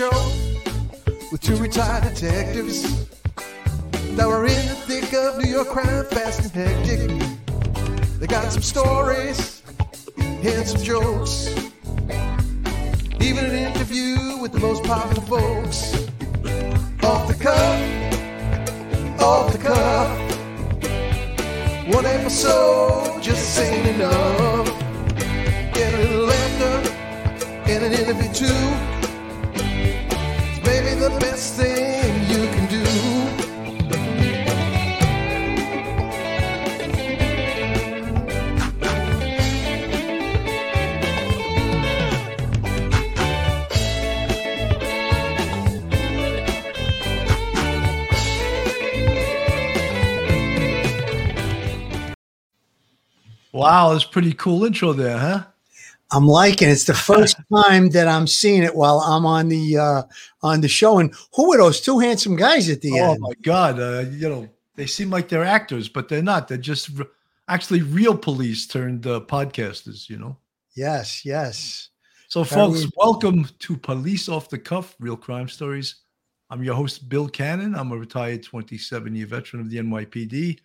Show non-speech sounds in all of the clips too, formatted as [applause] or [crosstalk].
show with two retired detectives that were in the thick of New York crime, fast and hectic. They got some stories and some jokes, even an interview with the most popular folks. Off the cuff, off the cuff. One episode just ain't enough. Get a little laughter and an interview too. Wow, that's pretty cool intro there, huh? I'm liking it. It's the [laughs] first time that I'm seeing it while I'm on the uh, on the show. And who are those two handsome guys at the Oh end? Oh my God! Uh, you know, they seem like they're actors, but they're not. They're just r- actually real police turned uh, podcasters. You know. Yes, yes. So, folks, welcome to Police Off the Cuff, Real Crime Stories. I'm your host, Bill Cannon. I'm a retired 27 year veteran of the NYPD.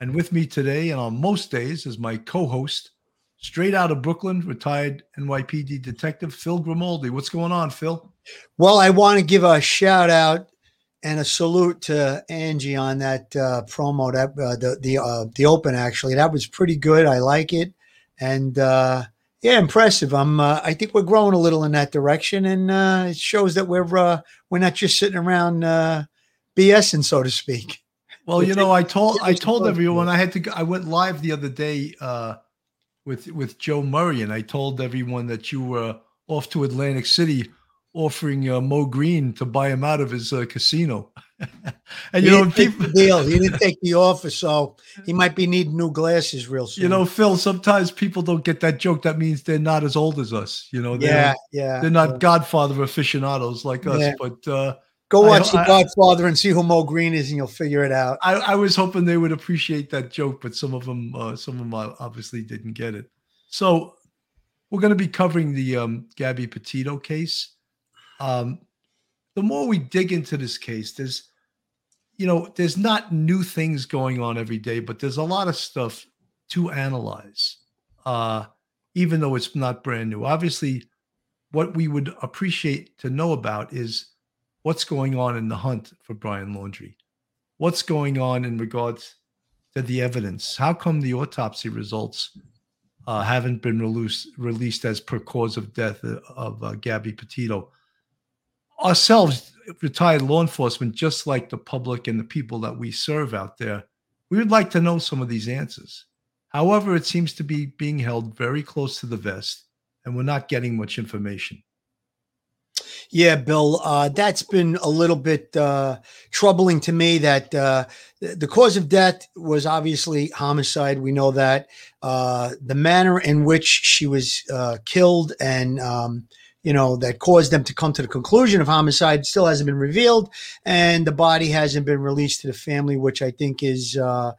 And with me today, and on most days, is my co host, straight out of Brooklyn, retired NYPD detective Phil Grimaldi. What's going on, Phil? Well, I want to give a shout out and a salute to Angie on that uh, promo that uh, the the uh, the open actually that was pretty good. I like it, and uh, yeah, impressive. I'm uh, I think we're growing a little in that direction, and uh, it shows that we're uh, we're not just sitting around uh, BSing, so to speak. Well, you know, I told I told everyone I had to. go- I went live the other day uh, with with Joe Murray, and I told everyone that you were off to Atlantic City, offering uh, Moe Greene to buy him out of his uh, casino. [laughs] and you He know, people, deal. He didn't take the offer, so he might be needing new glasses real soon. you know, Phil. Sometimes people don't get that joke. That means they're not as old as us. You know, they're, yeah, yeah. they're not yeah. Godfather aficionados like us. Yeah. But uh, Go watch ho- The I- Godfather and see who Moe Greene is, and you'll figure it out. I, I was hoping they would appreciate that joke, but some of them, uh, some of them obviously didn't get it. So we're going to be covering the um, Gabby Petito case. Um, the more we dig into this case, there's, you know, there's not new things going on every day, but there's a lot of stuff to analyze, uh, even though it's not brand new. Obviously, what we would appreciate to know about is what's going on in the hunt for Brian Laundrie what's going on in regards to the evidence? How come the autopsy results uh, haven't been released released as per cause of death of, of uh, Gabby Petito? Ourselves, retired law enforcement, just like the public and the people that we serve out there, we would like to know some of these answers. However, it seems to be being held very close to the vest, and we're not getting much information. Yeah, Bill, uh, that's been a little bit uh, troubling to me. That uh, the cause of death was obviously homicide. We know that uh, the manner in which she was uh, killed and um, you know that caused them to come to the conclusion of homicide still hasn't been revealed, and the body hasn't been released to the family, which I think is uh,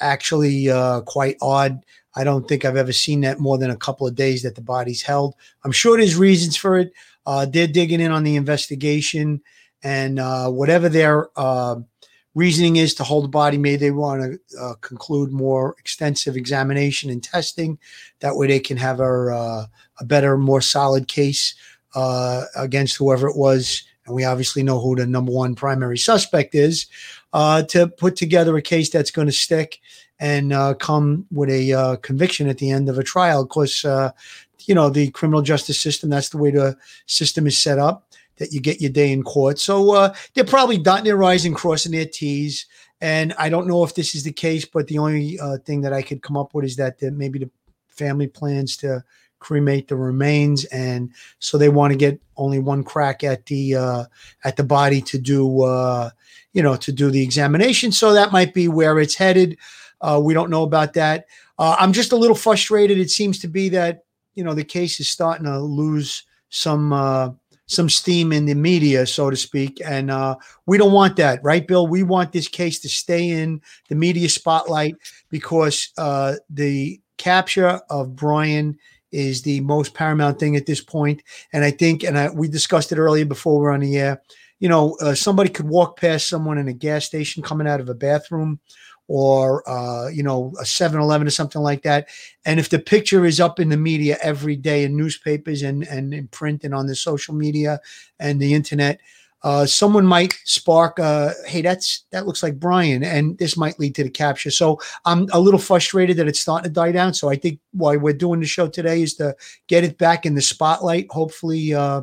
actually uh, quite odd. I don't think I've ever seen that more than a couple of days that the body's held. I'm sure there's reasons for it. Uh, they're digging in on the investigation, and uh, whatever their uh, reasoning is to hold the body, maybe they want to uh, conclude more extensive examination and testing. That way, they can have a, uh, a better, more solid case uh, against whoever it was. And we obviously know who the number one primary suspect is to put together a case that's going to stick and come with a conviction at the end of a trial. Of course, you know, the criminal justice system, that's the way the system is set up, that you get your day in court. So uh, they're probably dotting their I's and crossing their T's. And I don't know if this is the case, but the only uh, thing that I could come up with is that the, maybe the family plans to cremate the remains, and so they want to get only one crack at the uh, at the body to do uh, you know to do the examination. So that might be where it's headed. Uh, we don't know about that. Uh, I'm just a little frustrated. It seems to be that you know the case is starting to lose some uh, some steam in the media, so to speak, and uh, we don't want that, right, Bill? We want this case to stay in the media spotlight because uh, the capture of Brian is the most paramount thing at this point. And I think, and I, we discussed it earlier before we're on the air. You know, uh, somebody could walk past someone in a gas station coming out of a bathroom or uh, you know a 7-eleven or something like that. And if the picture is up in the media every day in newspapers and and in print and on the social media and the internet uh, someone might spark uh, hey that's that looks like brian and this might lead to the capture. So i'm a little frustrated that it's starting to die down. So i think why we're doing the show today is to get it back in the spotlight hopefully uh,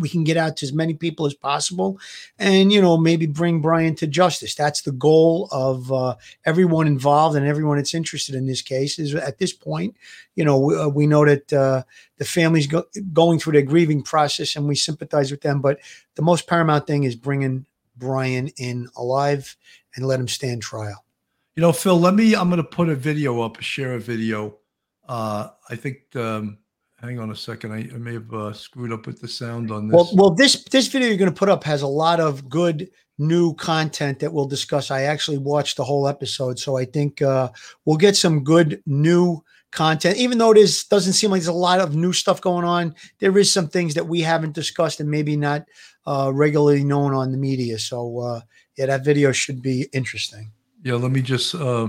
we can get out to as many people as possible and you know maybe bring brian to justice. That's the goal of uh, everyone involved and everyone that's interested in this case is at this point you know we, uh, we know that uh, the family's go- going through their grieving process and we sympathize with them. But the most paramount thing is bringing brian in alive and let him stand trial. You know phil let me i'm going to put a video up share a video. Uh, i think um, hang on a second. I, I may have uh, screwed up with the sound on this. Well, well, this this video you're going to put up has a lot of good new content that we'll discuss. I actually watched the whole episode, so I think uh, we'll get some good new content. Even though this doesn't seem like there's a lot of new stuff going on, there is some things that we haven't discussed and maybe not uh, regularly known on the media. So uh, yeah, that video should be interesting. Yeah, let me just. Uh,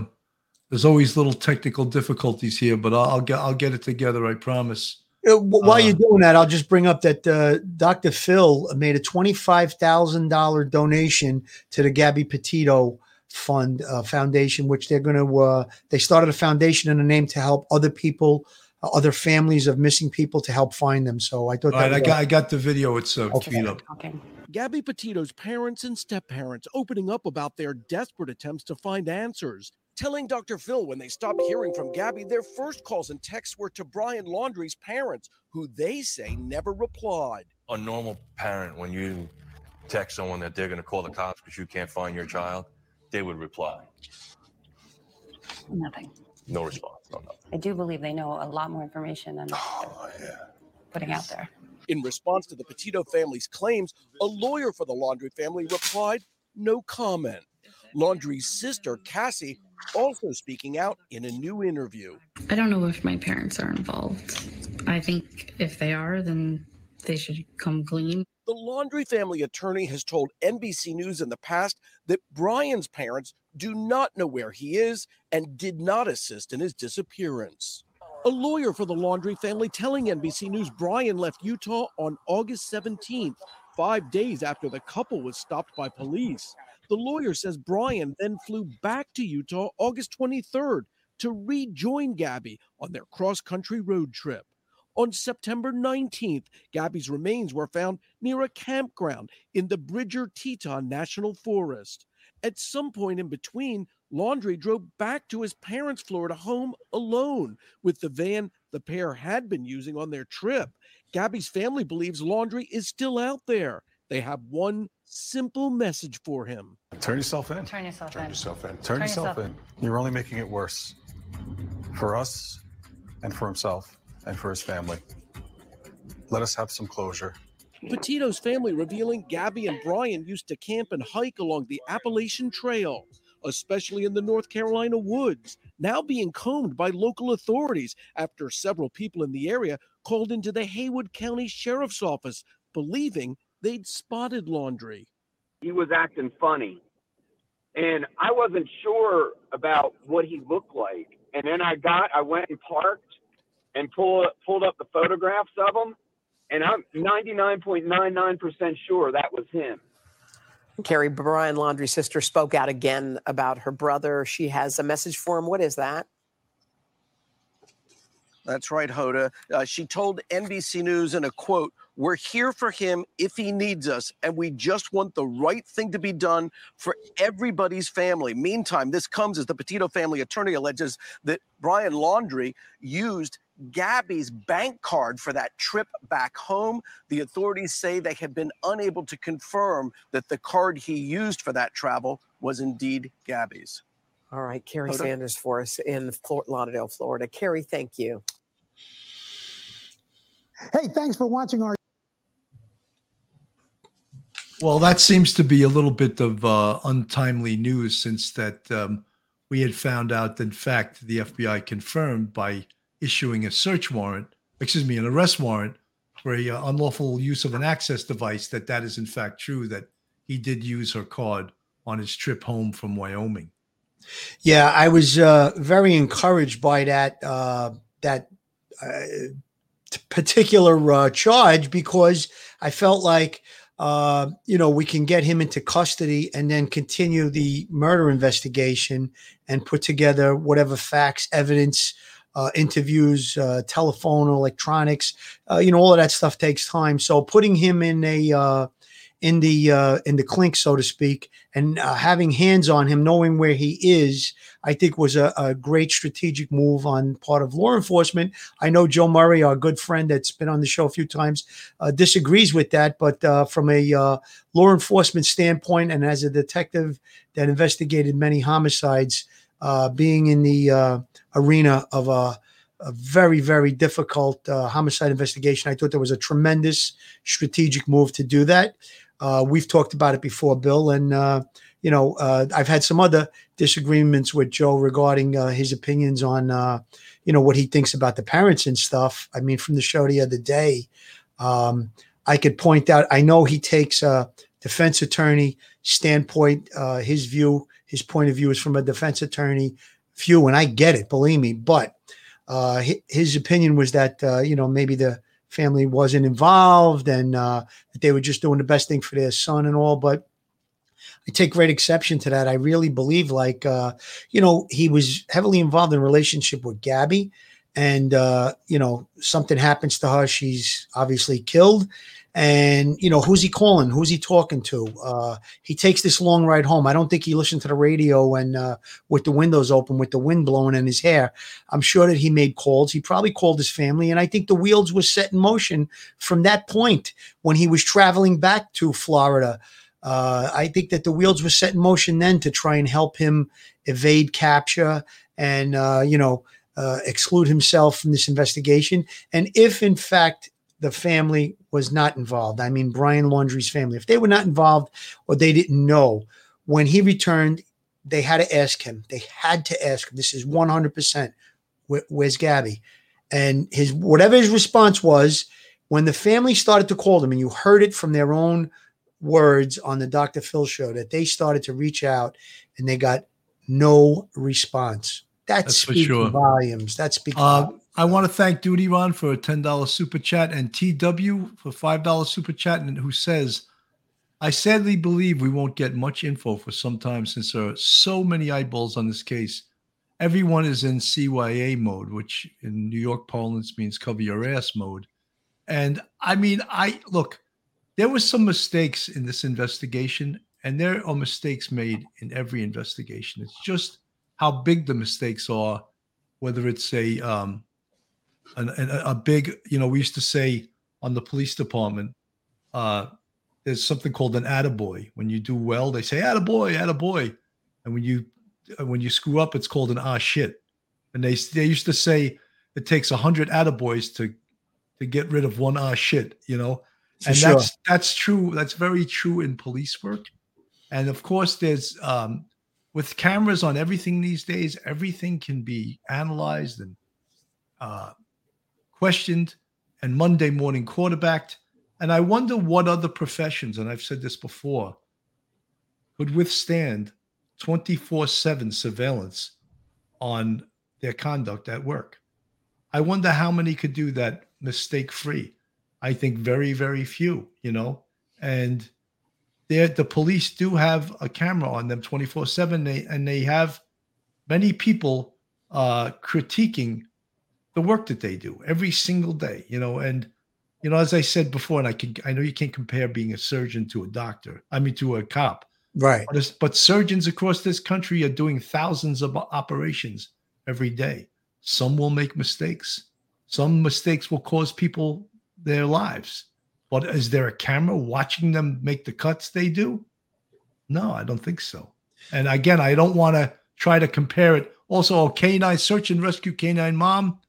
there's always little technical difficulties here, but I'll, I'll get I'll get it together. I promise. While uh, you're doing that, I'll just bring up that uh, Dr. Phil made a twenty-five thousand dollar donation to the Gabby Petito Fund uh, Foundation, which they're going to. Uh, they started a foundation in a name to help other people, uh, other families of missing people, to help find them. So I thought. All right, I got I got the video. It's uh, okay. up. Okay. Gabby Petito's parents and step parents opening up about their desperate attempts to find answers telling Dr. Phil when they stopped hearing from Gabby, their first calls and texts were to Brian Laundrie's parents, who they say never replied. A normal parent, when you text someone that they're going to call the cops because you can't find your child, they would reply. Nothing. No response. No. I do believe they know a lot more information than oh, yeah. putting out there. In response to the Petito family's claims, a lawyer for the Laundrie family replied, no comment. Laundrie's sister, Cassie, also speaking out in a new interview. I don't know if my parents are involved. I think if they are, then they should come clean. The Laundrie family attorney has told NBC News in the past that Brian's parents do not know where he is and did not assist in his disappearance. A lawyer for the Laundrie family telling NBC News Brian left Utah on August 17th, five days after the couple was stopped by police. The lawyer says Brian then flew back to Utah August 23rd to rejoin Gabby on their cross country road trip. On September 19th, Gabby's remains were found near a campground in the Bridger Teton National Forest. At some point in between, Laundrie drove back to his parents' Florida home alone with the van the pair had been using on their trip. Gabby's family believes Laundrie is still out there. They have one simple message for him. Turn yourself in. Turn yourself Turn in. yourself in. Turn, Turn yourself, yourself in. You're only making it worse for us and for himself and for his family. Let us have some closure. Petito's family revealing Gabby and Brian used to camp and hike along the Appalachian Trail, especially in the North Carolina woods, now being combed by local authorities after several people in the area called into the Haywood County Sheriff's Office, believing they'd spotted Laundrie. He was acting funny. And I wasn't sure about what he looked like. And then I got, I went and parked and pull, pulled up the photographs of him. And I'm 99.99% sure that was him. Kerry Brian, Laundrie's sister spoke out again about her brother. She has a message for him. What is that? That's right, Hoda. Uh, she told NBC News in a quote, we're here for him if he needs us, and we just want the right thing to be done for everybody's family. Meantime, this comes as the Petito family attorney alleges that Brian Laundrie used Gabby's bank card for that trip back home. The authorities say they have been unable to confirm that the card he used for that travel was indeed Gabby's. All right, Kerry Sanders for us in Fort Lauderdale, Florida. Kerry, thank you. Hey, thanks for watching our well, that seems to be a little bit of uh, untimely news since that um, we had found out in fact, the FBI confirmed by issuing a search warrant excuse me, an arrest warrant for a uh, unlawful use of an access device, that that is in fact true. That he did use her card on his trip home from Wyoming. Yeah, I was uh, very encouraged by that uh, that uh, particular uh, charge because I felt like uh, you know we can get him into custody and then continue the murder investigation and put together whatever facts, evidence, uh, interviews, uh, telephone, electronics. Uh, you know, all of that stuff takes time. So putting him in a uh, in the uh, in the clink, so to speak, and uh, having hands on him, knowing where he is, I think was a, a, great strategic move on part of law enforcement. I know Joe Murray, our good friend that's been on the show a few times, uh, disagrees with that, but uh, from a uh, law enforcement standpoint, and as a detective that investigated many homicides, uh, being in the arena of a a very, very difficult uh, homicide investigation. I thought there was a tremendous strategic move to do that. Uh, we've talked about it before, Bill, and uh, you know uh, I've had some other disagreements with Joe regarding uh, his opinions on uh, you know what he thinks about the parents and stuff. I mean, from the show the other day, um, I could point out. I know he takes a defense attorney standpoint. His view, his point of view, is from a defense attorney view, and I get it. Believe me, but his opinion was that you know maybe the family wasn't involved and uh, that they were just doing the best thing for their son and all. But I take great exception to that. I really believe, like, uh, you know, he was heavily involved in relationship with Gabby, and uh, you know, something happens to her. She's obviously killed, and you know who's he calling? Who's he talking to? Uh, he takes this long ride home. I don't think he listened to the radio and uh, with the windows open with the wind blowing in his hair. I'm sure that he made calls. He probably called his family and i think the wheels were set in motion from that point when he was traveling back to florida. Uh, i think that the wheels were set in motion then to try and help him evade capture and uh, you know uh, exclude himself from this investigation. And if in fact the family was not involved. I mean, Brian Laundrie's family, if they were not involved or they didn't know, when he returned, they had to ask him. They had to ask him. This is 100%. Where, where's Gabby? And his whatever his response was, when the family started to call them, and you heard it from their own words on the Dr. Phil show, that they started to reach out and they got no response. That That's speaks sure. volumes. That speaks. Uh, volumes. I want to thank Duty Ron for a $10 super chat and TW for $5 super chat, and who says, I sadly believe we won't get much info for some time since there are so many eyeballs on this case. Everyone is in CYA mode, which in New York parlance means cover your ass mode. And I mean, I look, there were some mistakes in this investigation, and there are mistakes made in every investigation. It's just how big the mistakes are, whether it's a um, an, an, a big, you know, we used to say on the police department, uh, there's something called an attaboy. When you do well, they say attaboy, attaboy. And when you when you screw up, it's called an ah shit. And they they used to say it takes a hundred attaboys to to get rid of one ah shit, you know. For and sure. that's that's true. That's very true in police work. And of course, there's um, with cameras on everything these days, everything can be analyzed and uh, questioned and Monday morning quarterbacked. And I wonder what other professions, and I've said this before, could withstand 24 7 surveillance on their conduct at work. I wonder how many could do that mistake free. I think very, very few, you know. And the police do have a camera on them 24 7 and they have many people uh, critiquing the work that they do every single day, you know, and you know, as I said before, and I can I know you can't compare being a surgeon to a doctor. I mean to a cop. Right. But, but surgeons across this country are doing thousands of operations every day. Some will make mistakes. Some mistakes will cause people their lives. But is there a camera watching them make the cuts they do? No, I don't think so. And again, I don't want to try to compare it. Also, a canine search and rescue canine mom.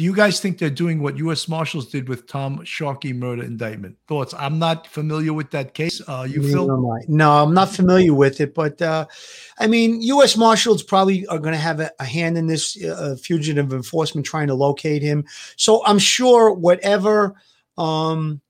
Do you guys think they're doing what U.S. Marshals did with Tom Sharkey murder indictment? Thoughts? I'm not familiar with that case. Uh, you Phil? am No, I'm not familiar with it, but uh, I mean, U.S. Marshals probably are going to have a, a hand in this uh, fugitive enforcement trying to locate him. So I'm sure whatever um,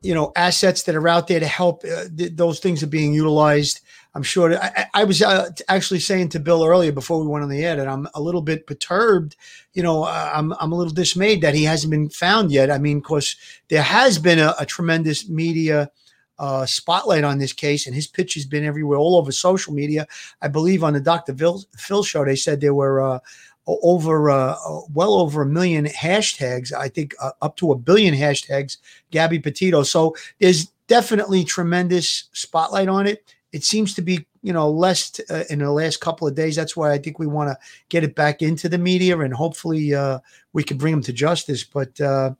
you know assets that are out there to help uh, th- those things are being utilized. I'm sure. I, I- was uh, actually saying to Bill earlier before we went on the air that I'm a little bit perturbed. You know, uh, I'm I'm a little dismayed that he hasn't been found yet. I mean, of course, there has been a, a tremendous media uh, spotlight on this case, and his pitch has been everywhere, all over social media. I believe on the Dr. Phil, Phil show, they said there were uh, over, uh, well over a million hashtags. I think uh, up to a billion hashtags. Gabby Petito. So there's definitely tremendous spotlight on it. It seems to be, you know, less uh, in the last couple of days. That's why I think we want to get it back into the media, and hopefully uh, we can bring him to justice. But uh,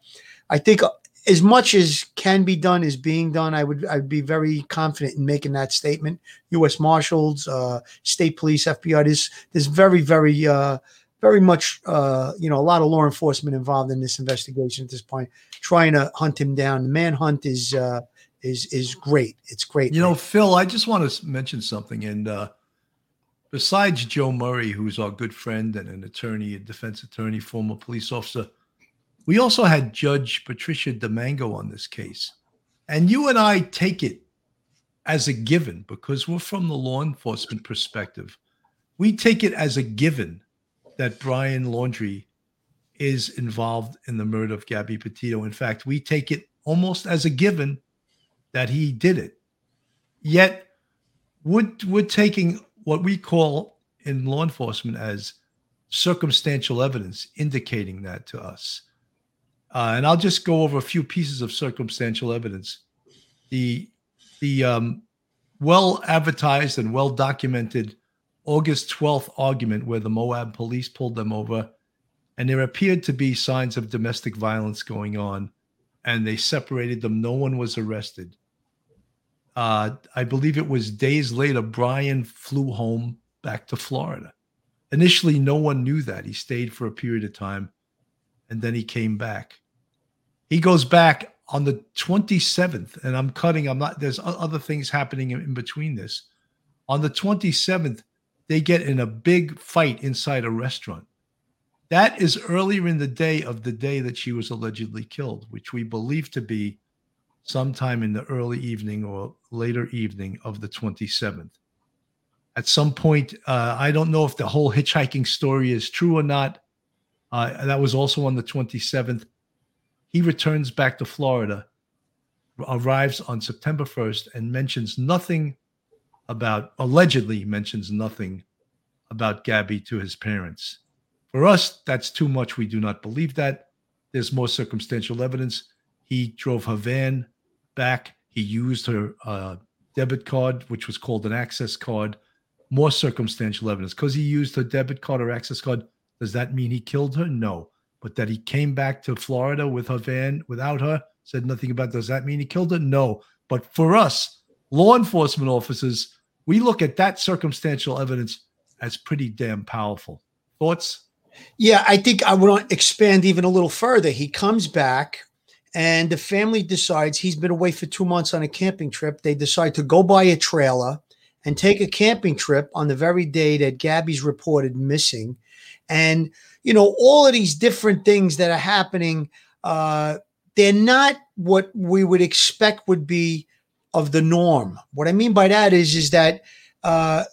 I think uh, as much as can be done is being done. I would I'd be very confident in making that statement. U.S. Marshals, uh, state police, FBI. There's there's very very uh, very much you know a lot of law enforcement involved in this investigation at this point, trying to hunt him down. The manhunt is is is great. It's great. You know, Phil, I just want to mention something. And uh, besides Joe Murray, who's our good friend and an attorney, a defense attorney, former police officer, we also had Judge Patricia DiMango on this case. And you and I take it as a given because we're from the law enforcement perspective. We take it as a given that Brian Laundrie is involved in the murder of Gabby Petito. In fact, we take it almost as a given that he did it. Yet, we're, we're taking what we call in law enforcement as circumstantial evidence indicating that to us. Uh, and I'll just go over a few pieces of circumstantial evidence. The the um, well advertised and well documented August 12th argument where the Moab police pulled them over, and there appeared to be signs of domestic violence going on, and they separated them. No one was arrested. Uh, I believe it was days later, Brian flew home back to Florida. Initially, no one knew that. He stayed for a period of time and then he came back. He goes back on the 27th, and I'm cutting, I'm not, there's other things happening in, in between this. On the 27th, they get in a big fight inside a restaurant. That is earlier in the day of the day that she was allegedly killed, which we believe to be sometime in the early evening or later evening of the 27th. At some point, uh, I don't know if the whole hitchhiking story is true or not. Uh, that was also on the 27th. He returns back to Florida, arrives on September 1st, and mentions nothing about, allegedly mentions nothing about Gabby to his parents. For us, that's too much. We do not believe that. There's more circumstantial evidence. He drove her van back. He used her uh, debit card, which was called an access card. More circumstantial evidence. Because he used her debit card or access card, does that mean he killed her? No. But that he came back to Florida with her van without her, said nothing about does that mean he killed her? No. But for us, law enforcement officers, we look at that circumstantial evidence as pretty damn powerful. Thoughts? Yeah, I think I want to expand even a little further. He comes back, and the family decides he's been away for two months on a camping trip. They decide to go buy a trailer and take a camping trip on the very day that Gabby's reported missing. And, you know, all of these different things that are happening, uh, they're not what we would expect would be of the norm. What I mean by that is, is that uh,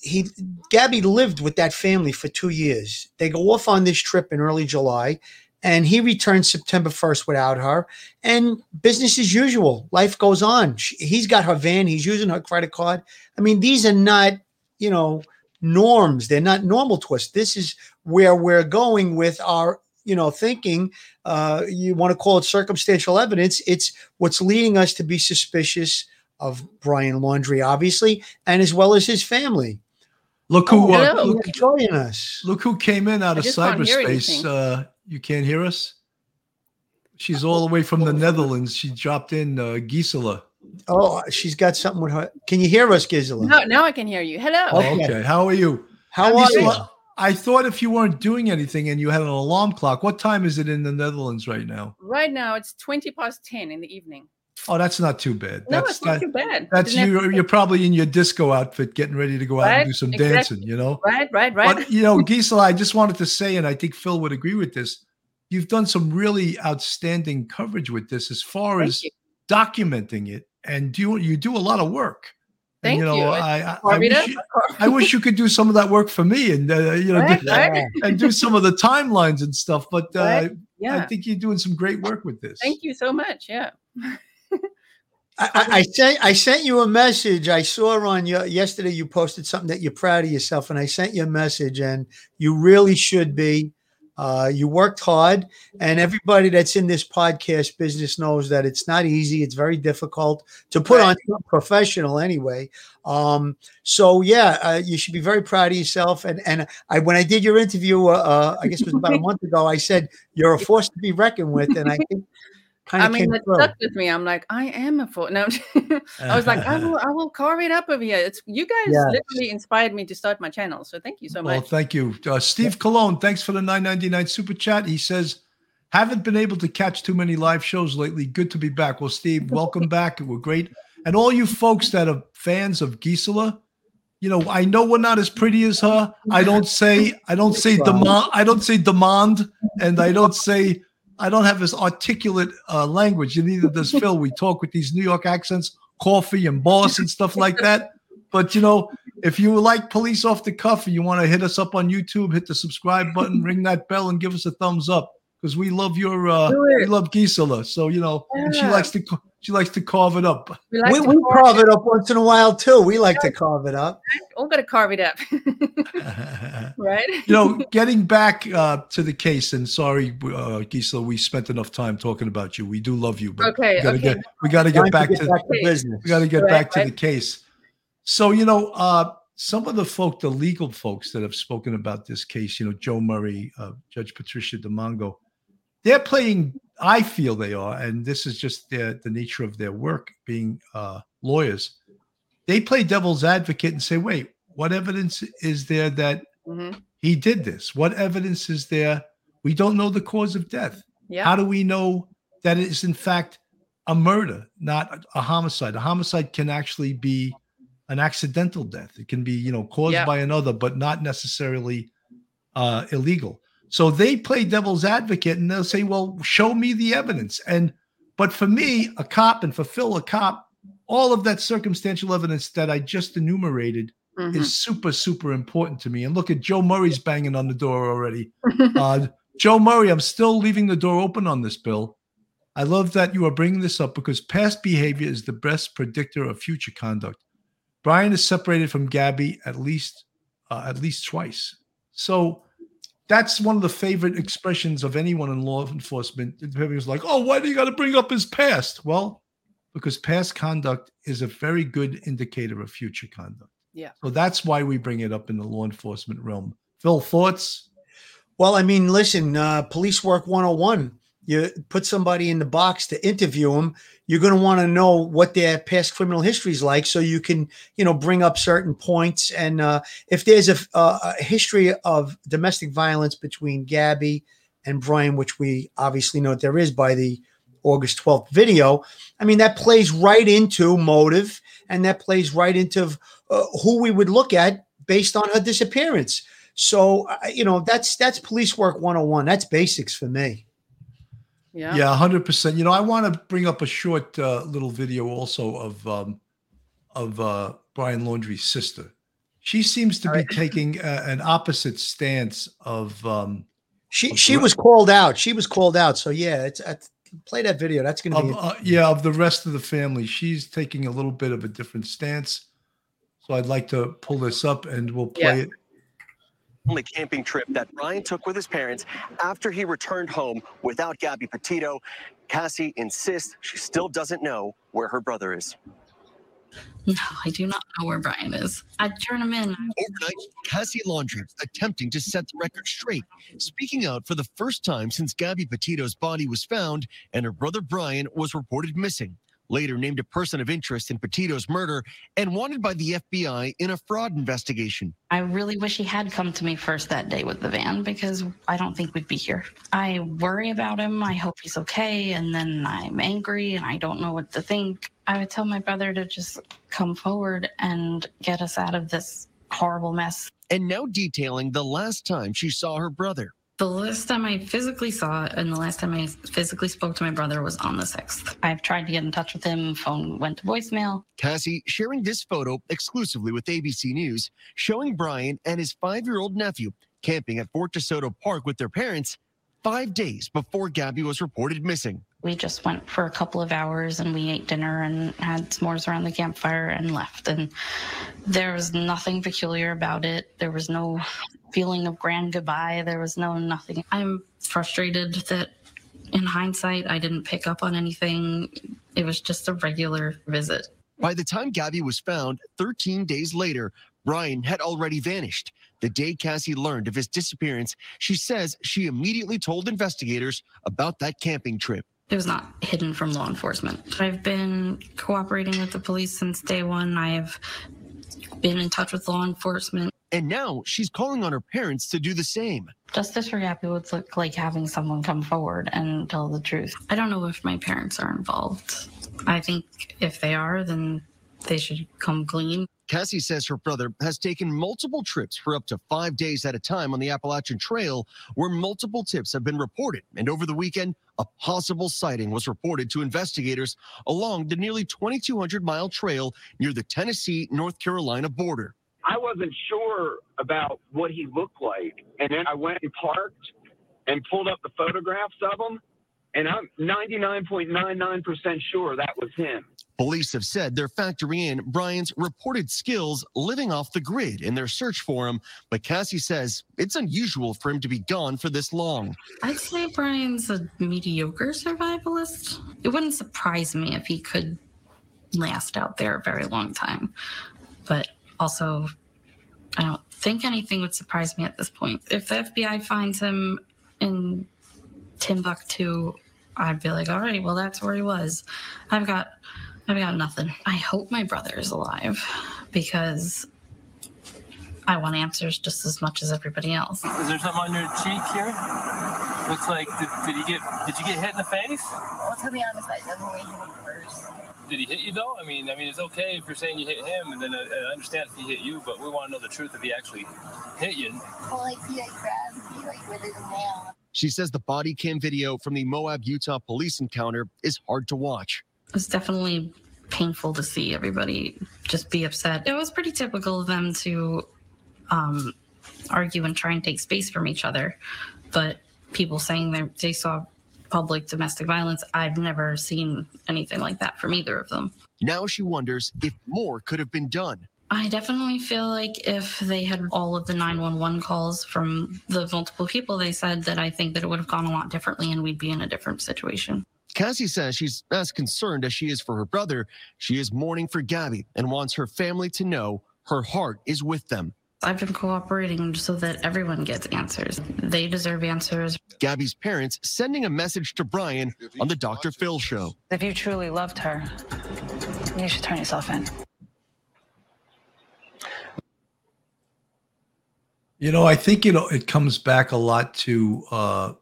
he Gabby lived with that family for two years. They go off on this trip in early July, and he returns September 1st without her. And business as usual. Life goes on. She- He's got her van, he's using her credit card. I mean, these are not, you know, norms. They're not normal to us. This is where we're going with our, you know, thinking. Uh, you want to call it circumstantial evidence. It's what's leading us to be suspicious of Brian Laundrie, obviously, and as well as his family. Look who Oh, uh, look, us. look who came in out of just can't hear cyberspace. Uh, you can't hear us. She's all the way from the Netherlands. She dropped in uh, Gisela. Oh, she's got something with her. Can you hear us, Gisela? No, now I can hear you. Hello. Oh, okay. How are you? How are you? I thought if you weren't doing anything and you had an alarm clock, what time is it in the Netherlands right now? Right now, it's 20 past 10 in the evening. Oh, that's not too bad. No, that's it's not too bad. That's you. You're probably in your disco outfit, getting ready to go out Right, and do some exactly. dancing. You know. Right, right, right. But you know, Gisela, I just wanted to say, and I think Phil would agree with this. You've done some really outstanding coverage with this, as far Thank as you. documenting it, and you you do a lot of work. And, Thank you know, you. I I, I, wish you, I wish you could do some of that work for me, and uh, you know, Right, do- right. [laughs] and do some of the timelines and stuff. But uh, Right, I think you're doing some great work with this. Thank you so much. Yeah. [laughs] I, I, I sent I sent you a message. I saw on your yesterday you posted something that you're proud of yourself, and I sent you a message, and you really should be. Uh, you worked hard, and everybody that's in this podcast business knows that it's not easy. It's very difficult to put on professional anyway. Um, so yeah, uh, you should be very proud of yourself. And and I when I did your interview, uh, uh, I guess it was about a [laughs] month ago, I said you're a force to be reckoned with, and I think kind I mean, came that through. stuck with me. I'm like, I am a fool. [laughs] No, [laughs] I was like, I will, I will carve it up over here. It's you guys Yes. literally inspired me to start my channel. So thank you so much. Well, thank you. Uh, Steve Cologne, thanks for the 999 super chat. He says, haven't been able to catch too many live shows lately. Good to be back. Well, Steve, [laughs] welcome back. We're great. And all you folks that are fans of Gisela, you know, I know we're not as pretty as her. I don't say, I don't say demand, I don't say demand, and I don't say, I don't have this articulate uh, language, and neither does Phil. We talk with these New York accents, coffee and boss and stuff like that. But you know, if you like police off the cuff and you want to hit us up on YouTube, hit the subscribe button, ring that bell, and give us a thumbs up because we love your uh, we love Gisela. So you know, and she likes to she likes to carve it up. We like we, we carve carve it up once in a while too. We like to carve it up. [laughs] All gonna carve it up, [laughs] right? You know, getting back uh, to the case, and sorry, uh, Gisela, we spent enough time talking about you. We do love you, but Okay, we gotta okay. get we got to Time get to back get to back to business. We got to get Right, back to right. the case. So you know, uh, some of the folk, the legal folks that have spoken about this case, you know, Joe Murray, uh, Judge Patricia DiMango, they're playing. I feel they are, and this is just their, the nature of their work, being uh, lawyers. They play devil's advocate and say, "Wait, what evidence is there that Mhm. he did this? What evidence is there? We don't know the cause of death. Yeah. How do we know that it is in fact a murder, not a homicide? A homicide can actually be an accidental death. It can be, you know, caused Yeah. by another, but not necessarily uh, illegal. So they play devil's advocate and they'll say, "Well, show me the evidence." And but for me, a cop, and for Phil, a cop, all of that circumstantial evidence that I just enumerated Mhm. is super, super important to me. And look at Joe Murray's banging on the door already. [laughs] uh, Joe Murray, I'm still leaving the door open on this bill. I love that you are bringing this up because past behavior is the best predictor of future conduct. Brian is separated from Gabby at least uh, at least twice. So that's one of the favorite expressions of anyone in law enforcement. Everybody's like, "Oh, why do you got to bring up his past?" Well, because past conduct is a very good indicator of future conduct. Yeah. So that's why we bring it up in the law enforcement realm. Phil, thoughts? Well, I mean, listen, uh, police work 101. You put somebody in the box to interview them, you're going to want to know what their past criminal history is like so you can, you know, bring up certain points. And uh, if there's a, a, history of domestic violence between Gabby and Brian, which we obviously know there is by the August 12th video, I mean, that plays right into motive and that plays right into uh, who we would look at based on her disappearance. So, uh, you know, that's that's police work 101. That's basics for me. Yeah. Yeah, hundred percent. You know, I want to bring up a short uh, little video also of um, of uh, Brian Laundrie's sister. She seems to be [laughs] taking uh, an opposite stance of. Um, She of she was called out. She was called out. So yeah, it's, it's play that video. That's going to of, be uh, yeah of the rest of the family. She's taking a little bit of a different stance. So I'd like to pull this up and we'll play Yeah. it. Only camping trip that Brian took with his parents after he returned home without Gabby Petito. Cassie insists she still doesn't know where her brother is. No, I do not know where Brian is. I'd turn him in. Overnight, Cassie Laundrie attempting to set the record straight, speaking out for the first time since Gabby Petito's body was found and her brother Brian was reported missing. Later named a person of interest in Petito's murder and wanted by the FBI in a fraud investigation. I really wish he had come to me first that day with the van because I don't think we'd be here. I worry about him. I hope he's okay. And then I'm angry and I don't know what to think. I would tell my brother to just come forward and get us out of this horrible mess. And now detailing the last time she saw her brother. The last time I physically saw it and the last time I physically spoke to my brother was on the 6th. I've tried to get in touch with him. Phone went to voicemail. Cassie sharing this photo exclusively with ABC News, showing Brian and his five year old nephew camping at Fort DeSoto Park with their parents five days before Gabby was reported missing. We just went for a couple of hours and we ate dinner and had s'mores around the campfire and left. And there was nothing peculiar about it. There was no feeling of grand goodbye. There was no nothing. I'm frustrated that in hindsight, I didn't pick up on anything. It was just a regular visit. By the time Gabby was found 13 days later, Brian had already vanished. The day Cassie learned of his disappearance, she says she immediately told investigators about that camping trip. It was not hidden from law enforcement. I've been cooperating with the police since day one. I have been in touch with law enforcement. And now she's calling on her parents to do the same. Justice for Gabby would look like having someone come forward and tell the truth. I don't know if my parents are involved. I think if they are, then they should come clean. Cassie says her brother has taken multiple trips for up to five days at a time on the Appalachian Trail, where multiple tips have been reported. And over the weekend, a possible sighting was reported to investigators along the nearly 2,200 mile trail near the Tennessee North Carolina border. I wasn't sure about what he looked like. And then I went and parked and pulled up the photographs of him. And I'm 99.99% sure that was him. Police have said they're factoring in Brian's reported skills living off the grid in their search for him, but Cassie says it's unusual for him to be gone for this long. I'd say Brian's a mediocre survivalist. It wouldn't surprise me if he could last out there a very long time. But also, I don't think anything would surprise me at this point. If the FBI finds him in Timbuktu, I'd be like, all right, well, that's where he was. I've got, I've got nothing. I hope my brother is alive because I want answers just as much as everybody else. Is there something on your cheek here? Looks like did, did you get did you get hit in the face? Well, to be honest, I definitely hit him first. Did he hit you though? I mean, I mean, it's okay if you're saying you hit him, and then I, I understand if he hit you, but we want to know the truth if he actually hit you. Well, like he like grabbed me like with his nail. She says the body cam video from the Moab, Utah police encounter is hard to watch. It's definitely painful to see everybody just be upset. It was pretty typical of them to um, argue and try and take space from each other, but people saying that they saw public domestic violence, I've never seen anything like that from either of them. Now she wonders if more could have been done. I definitely feel like if they had all of the 911 calls from the multiple people, they said that I think that it would have gone a lot differently and we'd be in a different situation. Cassie says she's as concerned as she is for her brother. She is mourning for Gabby and wants her family to know her heart is with them. I've been cooperating so that everyone gets answers. They deserve answers. Gabby's parents sending a message to Brian on the Dr. Phil show. If you truly loved her, you should turn yourself in. You know, I think you know it comes back a lot to uh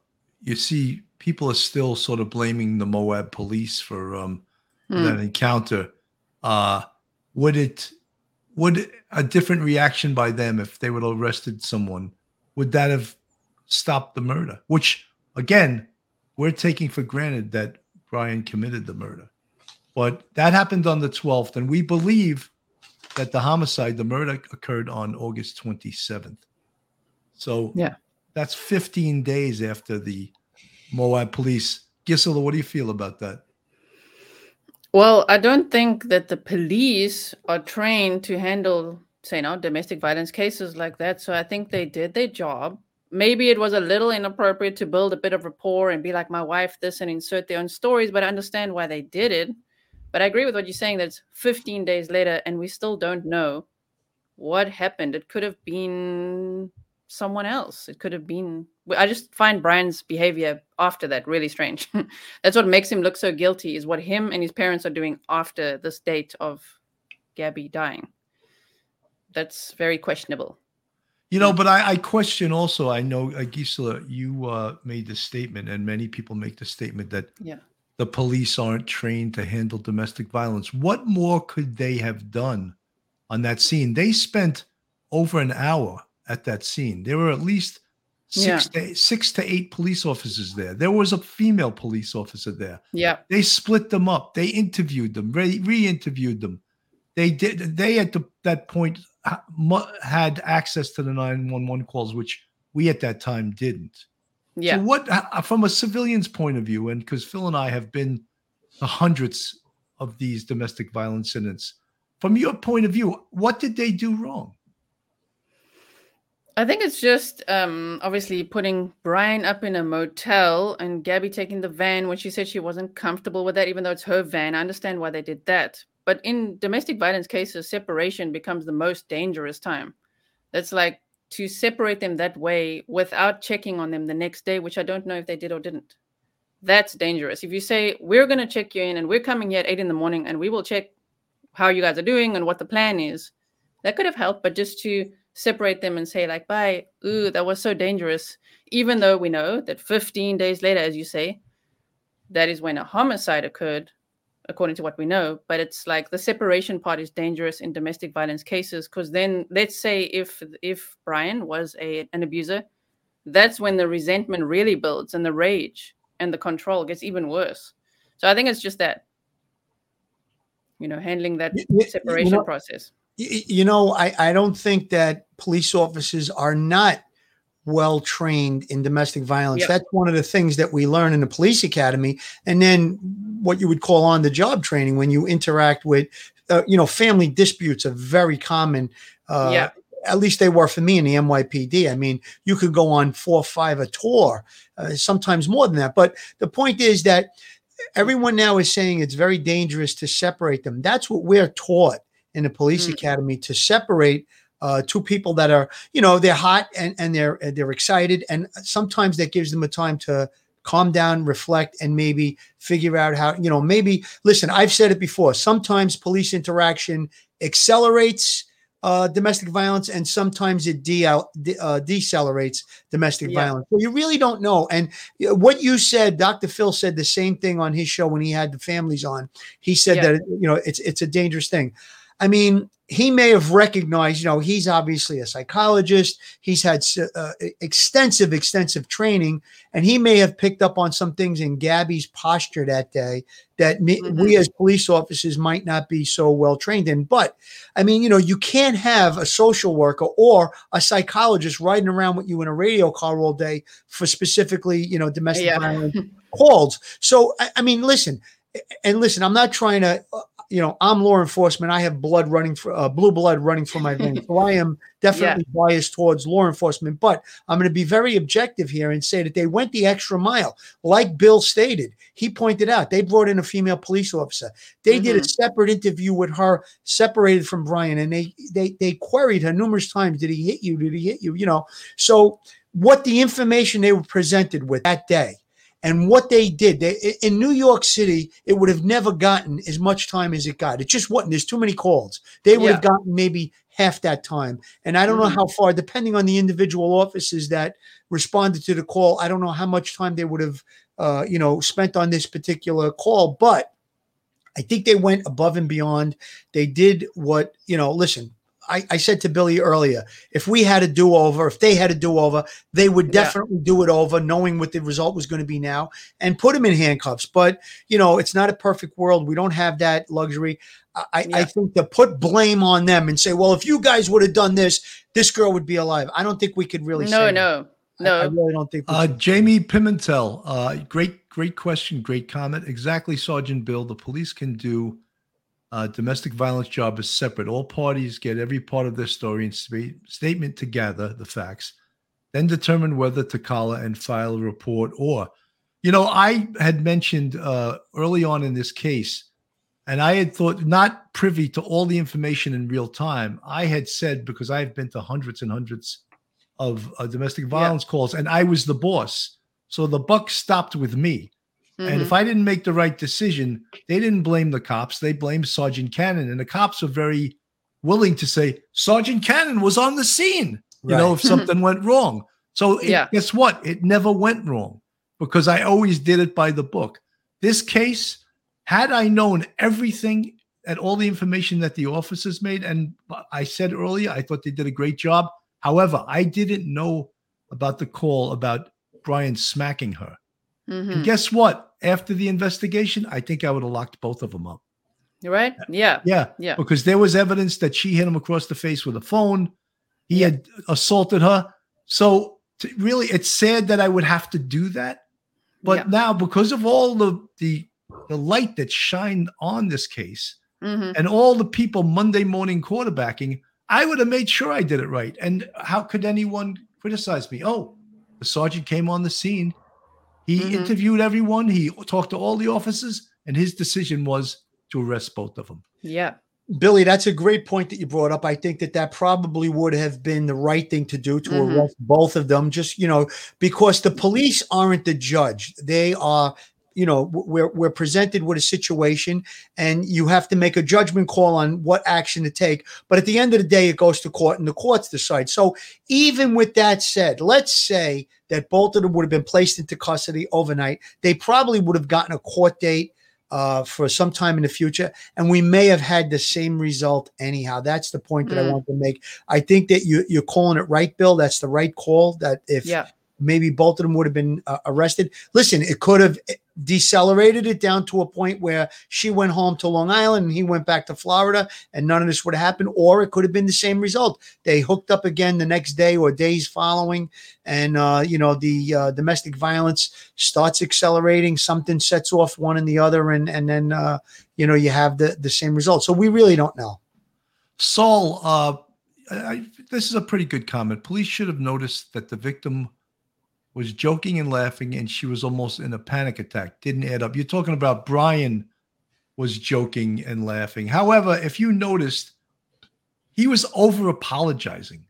you see people are still sort of blaming the Moab police for um Hmm. that encounter. Uh would it would a different reaction by them if they would have arrested someone would that have stopped the murder? Which again, we're taking for granted that Brian committed the murder. But that happened on the 12th and we believe that the homicide, the murder occurred on August 27th. So yeah, that's 15 days after the Moab police. Gisela, what do you feel about that? Well, I don't think that the police are trained to handle, say, you know, domestic violence cases like that. So I think they did their job. Maybe it was a little inappropriate to build a bit of rapport and be like my wife this and insert their own stories, but I understand why they did it. But I agree with what you're saying that it's 15 days later and we still don't know what happened. It could have been someone else. It could have been. I just find Brian's behavior after that really strange. [laughs] That's what makes him look so guilty. Is what him and his parents are doing after this date of Gabby dying. That's very questionable. You know, but I, I question also. I know, uh, Gisela, you uh, made the statement, and many people make the statement that Yeah. the police aren't trained to handle domestic violence. What more could they have done on that scene? They spent over an hour at that scene. There were at least six to six to eight police officers there. There was a female police officer there. Yeah. They split them up. They interviewed them, re- re-interviewed them. They did. They at the, that point had access to the nine one one calls, which we at that time didn't. Yeah. So what, uh, from a civilian's point of view, and because Phil and I have been the hundreds of these domestic violence incidents, from your point of view, what did they do wrong? I think it's just um, obviously putting Brian up in a motel and Gabby taking the van when she said she wasn't comfortable with that, even though it's her van. I understand why they did that. But in domestic violence cases, separation becomes the most dangerous time. That's like to separate them that way without checking on them the next day, which I don't know if they did or didn't. That's dangerous. If you say, we're going to check you in and we're coming here at eight in the morning and we will check how you guys are doing and what the plan is, that could have helped. But just to separate them and say, like, bye, ooh, that was so dangerous. Even though we know that 15 days later, as you say, that is when a homicide occurred, according to what we know. But it's like the separation part is dangerous in domestic violence cases because then let's say if if Brian was a an abuser, that's when the resentment really builds and the rage and the control gets even worse. So I think it's just that, you know, handling that separation know- process. You know, I, I don't think that police officers are not well trained in domestic violence. Yep. That's one of the things that we learn in the police academy. And then what you would call on the job training when you interact with, uh, you know, family disputes are very common. Uh, Yeah. At least they were for me in the NYPD. I mean, you could go on four or five a tour, uh, sometimes more than that. But the point is that everyone now is saying it's very dangerous to separate them. That's what we're taught in the police academy to separate uh, two people that are, you know, they're hot and, and they're they're excited, and sometimes that gives them a time to calm down, reflect, and maybe figure out how, you know, maybe listen. I've said it before. Sometimes police interaction accelerates. Uh, domestic violence, and sometimes it de- uh, decelerates domestic Yeah. violence. So you really don't know. And what you said, Dr. Phil said the same thing on his show when he had the families on. He said Yeah. that you know it's it's a dangerous thing. I mean, he may have recognized, you know, he's obviously a psychologist. He's had uh, extensive, extensive training, and he may have picked up on some things in Gabby's posture that day that me, we as police officers might not be so well trained in. But I mean, you know, you can't have a social worker or a psychologist riding around with you in a radio car all day for specifically, you know, domestic Yeah. violence [laughs] calls. So, I, I mean, listen, and listen, I'm not trying to, uh, you know, I'm law enforcement. I have blood running for uh, blue blood running through my veins. So I am [laughs] definitely biased towards law enforcement, but I'm going to be very objective here and say that they went the extra mile. Like Bill stated, he pointed out they brought in a female police officer. They did a Mhm. separate interview with her, separated from Brian, and they they they queried her numerous times. Did he hit you? Did he hit you? You know. So what the information they were presented with that day and what they did they, in New York City, it would have never gotten as much time as it got. It just wasn't. There's too many calls. They would have gotten maybe half that time. And I don't know Mhm. how far, depending on the individual offices that responded to the call, I don't know how much time they would have, uh, you know, spent on this particular call. But I think they went above and beyond. They did what, you know, listen, I, I said to Billy earlier, if we had a do over, if they had a do over, they would Yeah. definitely do it over, knowing what the result was going to be now and put him in handcuffs. But, you know, it's not a perfect world. We don't have that luxury. I, I- I think to put blame on them and say, well, if you guys would have done this, this girl would be alive. I don't think we could really No, say that. no, I- no. I, really don't think we Uh. Jamie Pimentel, uh, great, great question, great comment. Exactly, Sergeant Bill. The police can do uh, domestic violence job is separate. All parties get every part of their story and spa- statement to gather the facts, then determine whether to call and file a report. Or, you know, I had mentioned uh, early on in this case, and I had thought not privy to all the information in real time. I had said because I've been to hundreds and hundreds of uh, domestic violence calls, and I was the boss. So the buck stopped with me. And if Mhm. I didn't make the right decision, they didn't blame the cops. They blamed Sergeant Cannon. And the cops are very willing to say, Sergeant Cannon was on the scene, you know, if [laughs] something went wrong. So it- Yeah. guess what? It never went wrong because I always did it by the book. This case, had I known everything and all the information that the officers made, and I said earlier, I thought they did a great job. However, I didn't know about the call about Brian smacking her. Mhm. And guess what? After the investigation, I think I would have locked both of them up. Right? Yeah. Yeah. Yeah. Because there was evidence that she hit him across the face with a phone. He had assaulted her. So t- really, it's sad that I would have to do that. But Yeah. now, because of all the the the light that shined on this case Mhm. and all the people Monday morning quarterbacking, I would have made sure I did it right. And how could anyone criticize me? Oh, the sergeant came on the scene. He Mhm. interviewed everyone. He talked to all the officers, and his decision was to arrest both of them. Yeah. Billy, that's a great point that you brought up. I think that that probably would have been the right thing to do to Mhm. arrest both of them, just, you know, because the police aren't the judge. They are, you know, we're, we're presented with a situation and you have to make a judgment call on what action to take. But at the end of the day, it goes to court and the courts decide. So even with that said, let's say that both of them would have been placed into custody overnight. They probably would have gotten a court date uh, for some time in the future, and we may have had the same result anyhow. That's the point that I Mm. want to make. I think that you you're calling it right, Bill. That's the right call. That if Yeah. Maybe both of them would have been uh, arrested. Listen, it could have decelerated it down to a point where she went home to Long Island and he went back to Florida, and none of this would have happened. Or it could have been the same result. They hooked up again the next day or days following, and uh, you know the uh, domestic violence starts accelerating. Something sets off one and the other, and and then uh, you know you have the the same result. So we really don't know. Saul, uh, I, this is a pretty good comment. Police should have noticed that the victim was joking and laughing, and she was almost in a panic attack. Didn't add up. You're talking about Brian was joking and laughing. However, if you noticed, he was over apologizing.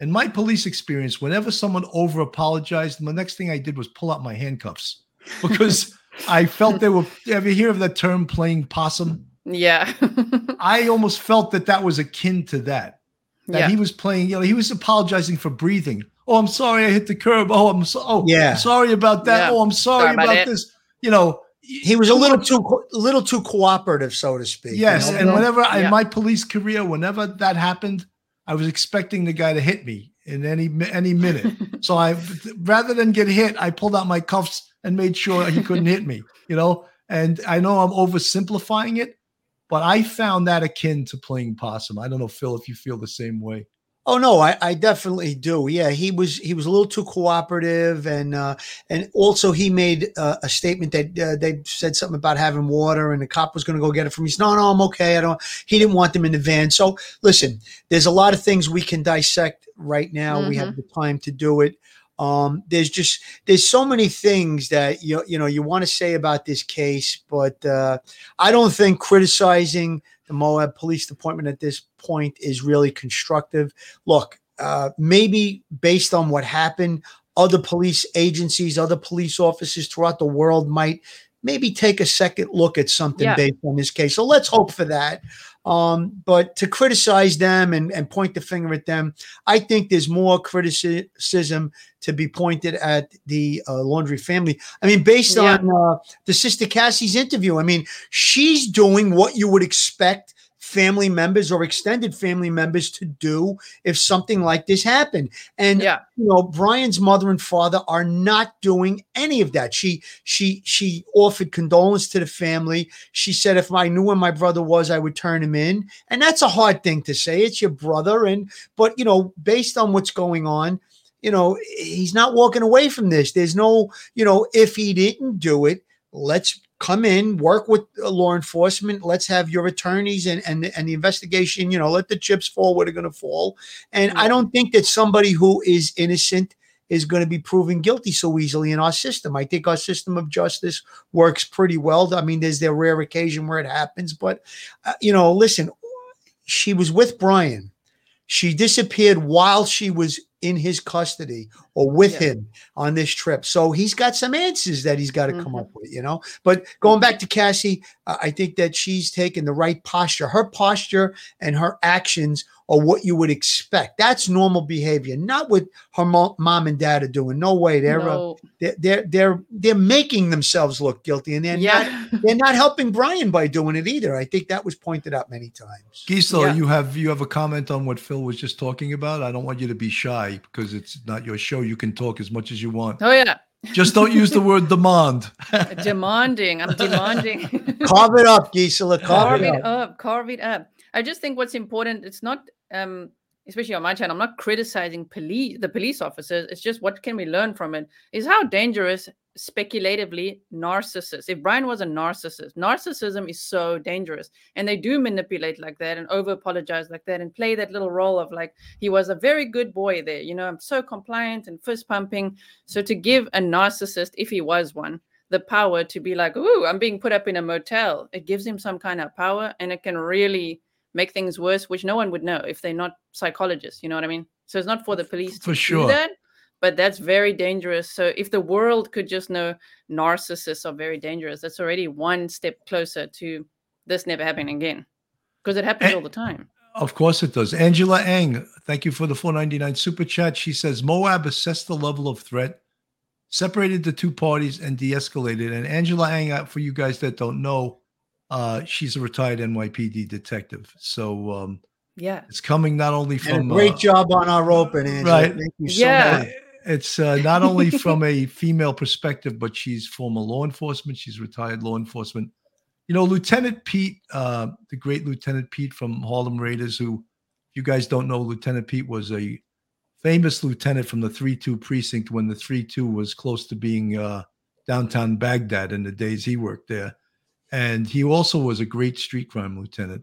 In my police experience, whenever someone over apologized, the next thing I did was pull out my handcuffs [laughs] because I felt they were. Ever hear of that term playing possum? Yeah. [laughs] I almost felt that that was akin to that. That Yeah. he was playing, you know, he was apologizing for breathing. Oh, I'm sorry, I hit the curb. Oh, I'm so. Oh, Yeah. sorry about that. Yeah. Oh, I'm sorry, Sorry about about, this. You know, He was a little too co- little too cooperative, so to speak. you yes. know? And whenever in my police career, whenever that happened, I was expecting the guy to hit me in any any minute. [laughs] so I, rather than get hit, I pulled out my cuffs and made sure he couldn't hit me. You know, and I know I'm oversimplifying it, but I found that akin to playing possum. I don't know, Phil, if you feel the same way. Oh no, I, I definitely do. Yeah, he was he was a little too cooperative, and uh, and also he made uh, a statement that uh, they said something about having water, and the cop was going to go get it from me. He said, No, no, I'm okay. I don't. He didn't want them in the van. So listen, there's a lot of things we can dissect right now. We have the time to do it. Um, there's just there's so many things that you you know you want to say about this case, but uh, I don't think criticizing the Moab Police Department at this point is really constructive. Look, uh, maybe based on what happened, other police agencies, other police officers throughout the world might maybe take a second look at something Yeah. based on this case. So let's hope for that. Um, but to criticize them and, and point the finger at them, I think there's more criticism to be pointed at the uh, Laundrie family. I mean, based Yeah. on uh, the sister Cassie's interview, I mean, she's doing what you would expect family members or extended family members to do if something like this happened. And Yeah. you know, Brian's mother and father are not doing any of that. She she she offered condolence to the family. She said if I knew where my brother was, I would turn him in. And that's a hard thing to say. It's your brother and but you know, based on what's going on, you know, he's not walking away from this. There's no, you know, if he didn't do it, let's come in, work with uh, law enforcement. Let's have your attorneys and and and the investigation. You know, let the chips fall where they're going to fall. And I don't think that somebody who is innocent is going to be proven guilty so easily in our system. I think our system of justice works pretty well. I mean, there's the rare occasion where it happens, but uh, you know, listen, she was with Brian. She disappeared while she was in his custody or with him on this trip. So he's got some answers that he's got to come up with, you know. But going back to Cassie, uh, I think that she's taken the right posture. Her posture and her actions are what you would expect. That's normal behavior, not what her mo- mom and dad are doing. No way, they're uh, they're, they're they're they're making themselves look guilty, and they're Yeah. not they're not helping Brian by doing it either. I think that was pointed out many times. Gisela, you have you have a comment on what Phil was just talking about? I don't want you to be shy because it's not your show. You can talk as much as you want. Oh yeah. Just don't use the [laughs] word demand. [laughs] demanding. I'm demanding. [laughs] Carve it up, Gisela. Carve, carve it it up. up. Carve it up. I just think what's important. It's not, um, especially on my channel. I'm not criticizing police, the police officers. It's just what can we learn from it? Is how dangerous speculatively narcissist. If Brian was a narcissist, narcissism is so dangerous, and they do manipulate like that and over apologize like that and play that little role of like he was a very good boy there. You know, I'm so compliant and fist pumping. So to give a narcissist, if he was one, the power to be like, "Ooh, I'm being put up in a motel," it gives him some kind of power, and it can really make things worse, which no one would know if they're not psychologists. You know what I mean? So it's not for the police to For sure. do that, but that's very dangerous. So if the world could just know narcissists are very dangerous, that's already one step closer to this never happening again, because it happens all the time. Of course it does. Angela Eng, thank you for the 499 super chat. She says Moab assessed the level of threat, separated the two parties, and de-escalated. And Angela Eng, uh, for you guys that don't know, uh, she's a retired NYPD detective. So um, Yeah. it's coming not only And from a great uh, job on our open, Angela. Right. Thank you so Yeah. much. It's uh, not only from a female perspective, but she's former law enforcement. She's retired law enforcement. You know, Lieutenant Pete, uh, the great Lieutenant Pete from Harlem Raiders, who if you guys don't know, Lieutenant Pete was a famous lieutenant from the 3 2 precinct when the 3 2 was close to being uh, downtown Baghdad in the days he worked there. And he also was a great street crime lieutenant.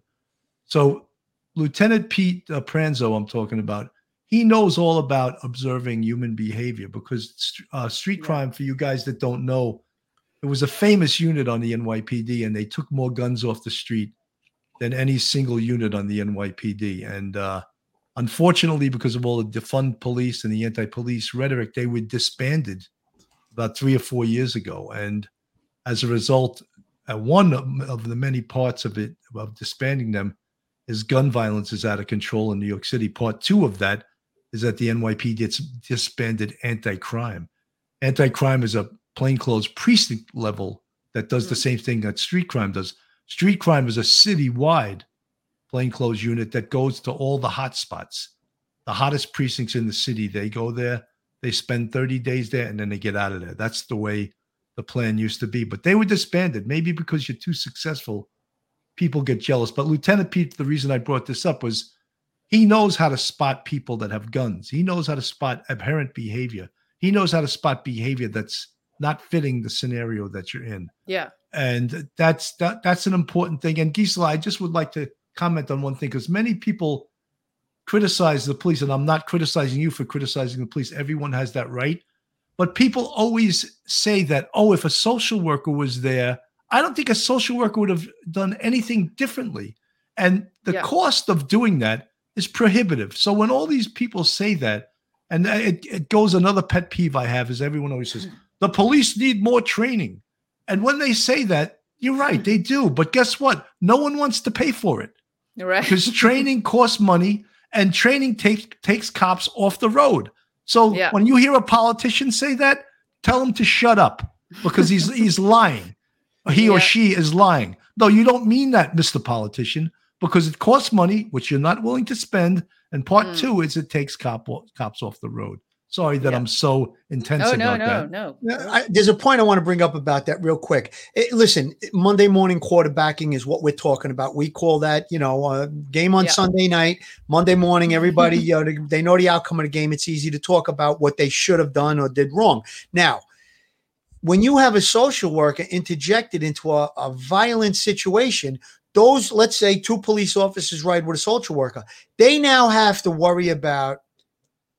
So, Lieutenant Pete uh, Pranzo, I'm talking about, he knows all about observing human behavior because uh, street crime, for you guys that don't know, it was a famous unit on the NYPD and they took more guns off the street than any single unit on the NYPD. And uh, unfortunately, because of all the defund police and the anti police rhetoric, they were disbanded about three or four years ago. And as a result, uh, one of of the many parts of it, of disbanding them, is gun violence is out of control in New York City. Part two of that is that the NYPD gets disbanded anti-crime. Anti-crime is a plainclothes precinct level that does the hmm. same thing that street crime does. Street crime is a city-wide plainclothes unit that goes to all the hot spots, the hottest precincts in the city. They go there, they spend 30 days there, and then they get out of there. That's the way the plan used to be. But they were disbanded, maybe because you're too successful people get jealous. But Lieutenant Pete, the reason I brought this up was he knows how to spot people that have guns. He knows how to spot aberrant behavior. He knows how to spot behavior that's not fitting the scenario that you're in. Yeah. And that's that that's an important thing. And Gisela, I just would like to comment on one thing because many people criticize the police, and I'm not criticizing you for criticizing the police. Everyone has that right. But people always say that, oh, if a social worker was there, I don't think a social worker would have done anything differently. And the Yeah. cost of doing that is prohibitive. So when all these people say that, and it, it goes another pet peeve I have is everyone always says, [laughs] the police need more training. And when they say that, you're right, they do. But guess what? No one wants to pay for it Right. because [laughs] training costs money and training takes takes cops off the road. So Yeah. when you hear a politician say that, tell him to shut up because he's [laughs] he's lying. He or she is lying. No, you don't mean that, Mr. Politician, because it costs money, which you're not willing to spend. And part Mm. two is it takes cop cops off the road. Sorry that I'm so intense about that Oh no, about no, that. no. Yeah, I, there's a point I want to bring up about that real quick. Eh, listen, Monday morning quarterbacking is what we're talking about. We call that, you know, uh, game on Yeah. Sunday night, Monday morning. [laughs] Everybody, you know, they, they know the outcome of the game. It's easy to talk about what they should have done or did wrong. Now, when you have a social worker interjected into a, a violent situation, those, let's say, two police officers ride with a social worker, they now have to worry about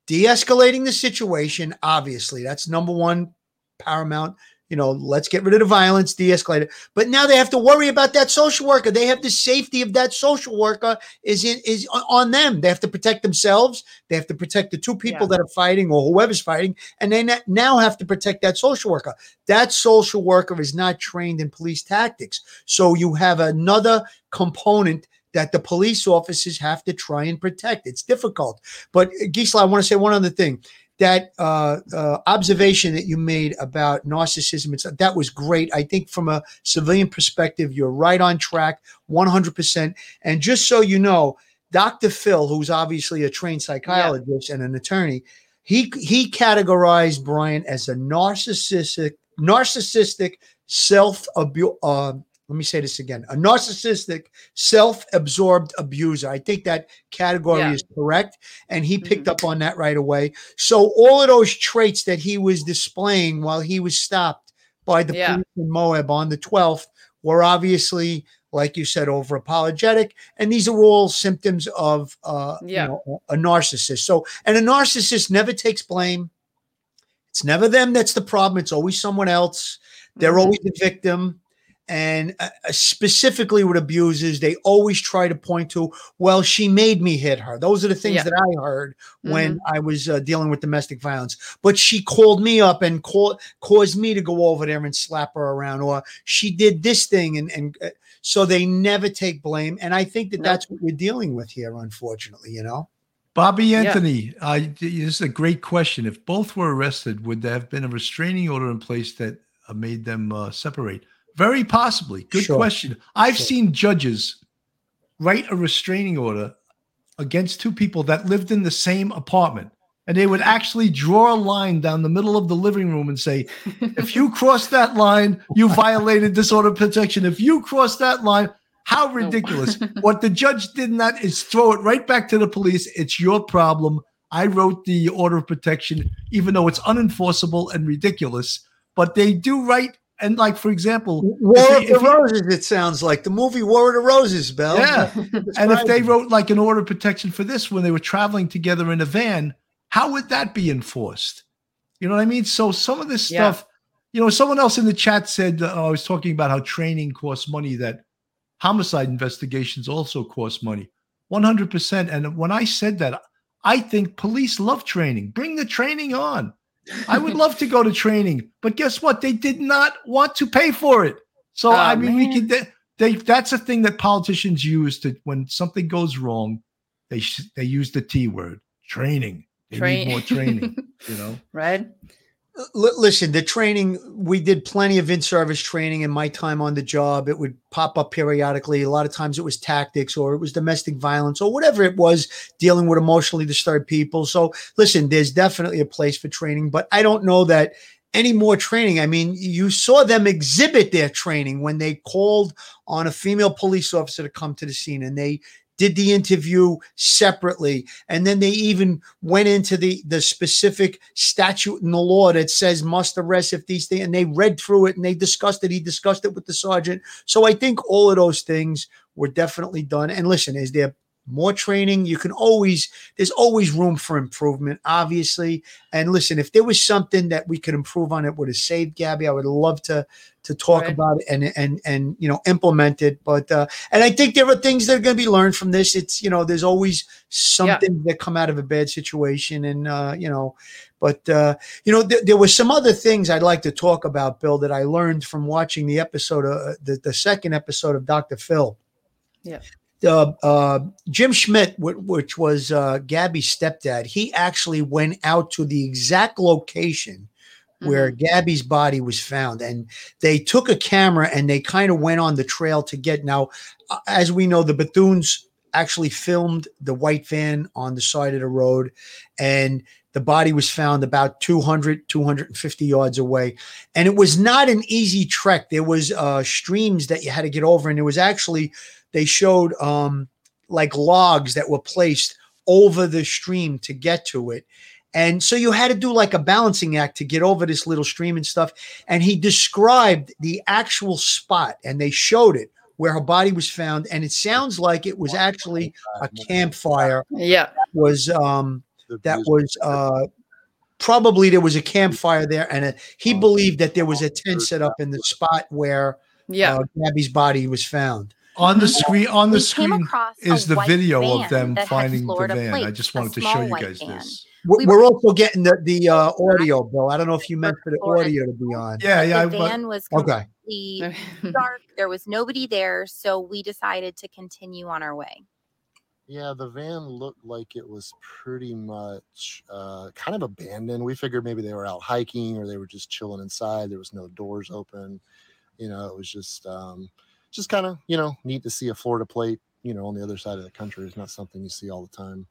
de-escalating the situation obviously. That's number one paramount you know, let's get rid of the violence, de-escalate it. But now they have to worry about that social worker. They have the safety of that social worker is in, is on- them. They have to protect themselves. They have to protect the two people that are fighting or whoever's fighting, and they now have to protect that social worker. That social worker is not trained in police tactics, so you have another component that the police officers have to try and protect. It's difficult. But Gisela, I want to say one other thing. That uh, uh, observation that you made about narcissism, it's, that was great. I think from a civilian perspective, you're right on track, 100%. And just so you know, Dr. Phil, who's obviously a trained psychologist and an attorney, he he categorized Brian as a narcissistic, narcissistic self. Uh, let me say this again: a narcissistic, self-absorbed abuser. I think that category Yeah. is correct, and he picked up on that right away. So all of those traits that he was displaying while he was stopped by the Yeah. police in Moab on the 12th were obviously, like you said, over apologetic. And these are all symptoms of uh, Yeah. you know, a narcissist. So, and a narcissist never takes blame. It's never them that's the problem. It's always someone else. They're Mhm. always the victim. And uh, uh, specifically with abusers, they always try to point to, well, she made me hit her. Those are the things Yeah. that I heard when I was uh, dealing with domestic violence. But she called me up and called, caused me to go over there and slap her around, or she did this thing. And, and uh, so they never take blame. And I think that that's what we're dealing with here, unfortunately, you know? Bobby Anthony, uh, this is a great question. If both were arrested, would there have been a restraining order in place that uh, made them uh, separate? Very possibly. Good Sure. question. I've Sure. seen judges write a restraining order against two people that lived in the same apartment. And they would actually draw a line down the middle of the living room and say, if you cross that line, you violated this order of protection. If you cross that line, how ridiculous. [laughs] what the judge did in that is throw it right back to the police. It's your problem. I wrote the order of protection, even though it's unenforceable and ridiculous. But they do write, and like for example, War if of the if you- Roses, it sounds like the movie War of the Roses, Bell. yeah. and if they wrote like an order of protection for this when they were traveling together in a van, how would that be enforced? You know what I mean? So some of this Yeah. stuff, you know, someone else in the chat said, uh, I was talking about how training costs money, that homicide investigations also cost money. 100%. And when I said that, I think police love training. Bring the training on. I would love to go to training, but guess what? They did not want to pay for it. So Oh, I mean, we man. could. They, they that's a thing that politicians use to when something goes wrong, they sh- they use the T word training. They Train- need more [laughs] training. you know. right? Listen, the training, we did plenty of in service training in my time on the job. It would pop up periodically. A lot of times it was tactics or it was domestic violence or whatever it was dealing with emotionally disturbed people. So, listen, there's definitely a place for training, but I don't know that any more training. I mean, you saw them exhibit their training when they called on a female police officer to come to the scene and they did the interview separately. And then they even went into the the specific statute in the law that says must arrest if these things and they read through it and they discussed it. He discussed it with the sergeant. So i think all of those things were definitely done. And listen is there more training. You can always there's always room for improvement obviously. And listen if there was something that we could improve on it would have saved gabby. I would love to to talk Right. about it and and and you know implement it. But uh and i think there are things that are going to be learned from this. It's you know there's always something that come out of a bad situation and uh you know but uh you know th- there were some other things i'd like to talk about bill that i learned from watching the episode uh, the, the second episode of dr phil. Yeah. Uh, uh, Jim Schmidt, wh- which was uh, Gabby's stepdad, he actually went out to the exact location where Gabby's body was found, and they took a camera and they kind of went on the trail to get. Now, uh, as we know, the Bethunes actually filmed the white van on the side of the road, and the body was found about 200 250 yards away. And it was not an easy trek. There was uh streams that you had to get over and it was actually they showed um like logs that were placed over the stream to get to it and so you had to do like a balancing act to get over this little stream and stuff and he described the actual spot and they showed it where her body was found and it sounds like it was actually a campfire Yeah. was um that was uh probably there was a campfire there, and a, he believed that there was a tent set up in the spot where yeah. uh, Gabby's body was found. On the screen, on the We screen is the video of them finding the Florida van. I just wanted to show you guys van. this. We're, we're also getting the the uh, audio, Bill. I don't know if you meant for the audio to be on. Yeah, yeah. the van was Okay. completely [laughs] dark. There was nobody there, so we decided to continue on our way. Yeah, the van looked like it was pretty much uh, kind of abandoned. We figured maybe they were out hiking or they were just chilling inside. There was no doors open. You know, it was just um, just kind of you know neat to see a Florida plate. You know, on the other side of the country is not something you see all the time.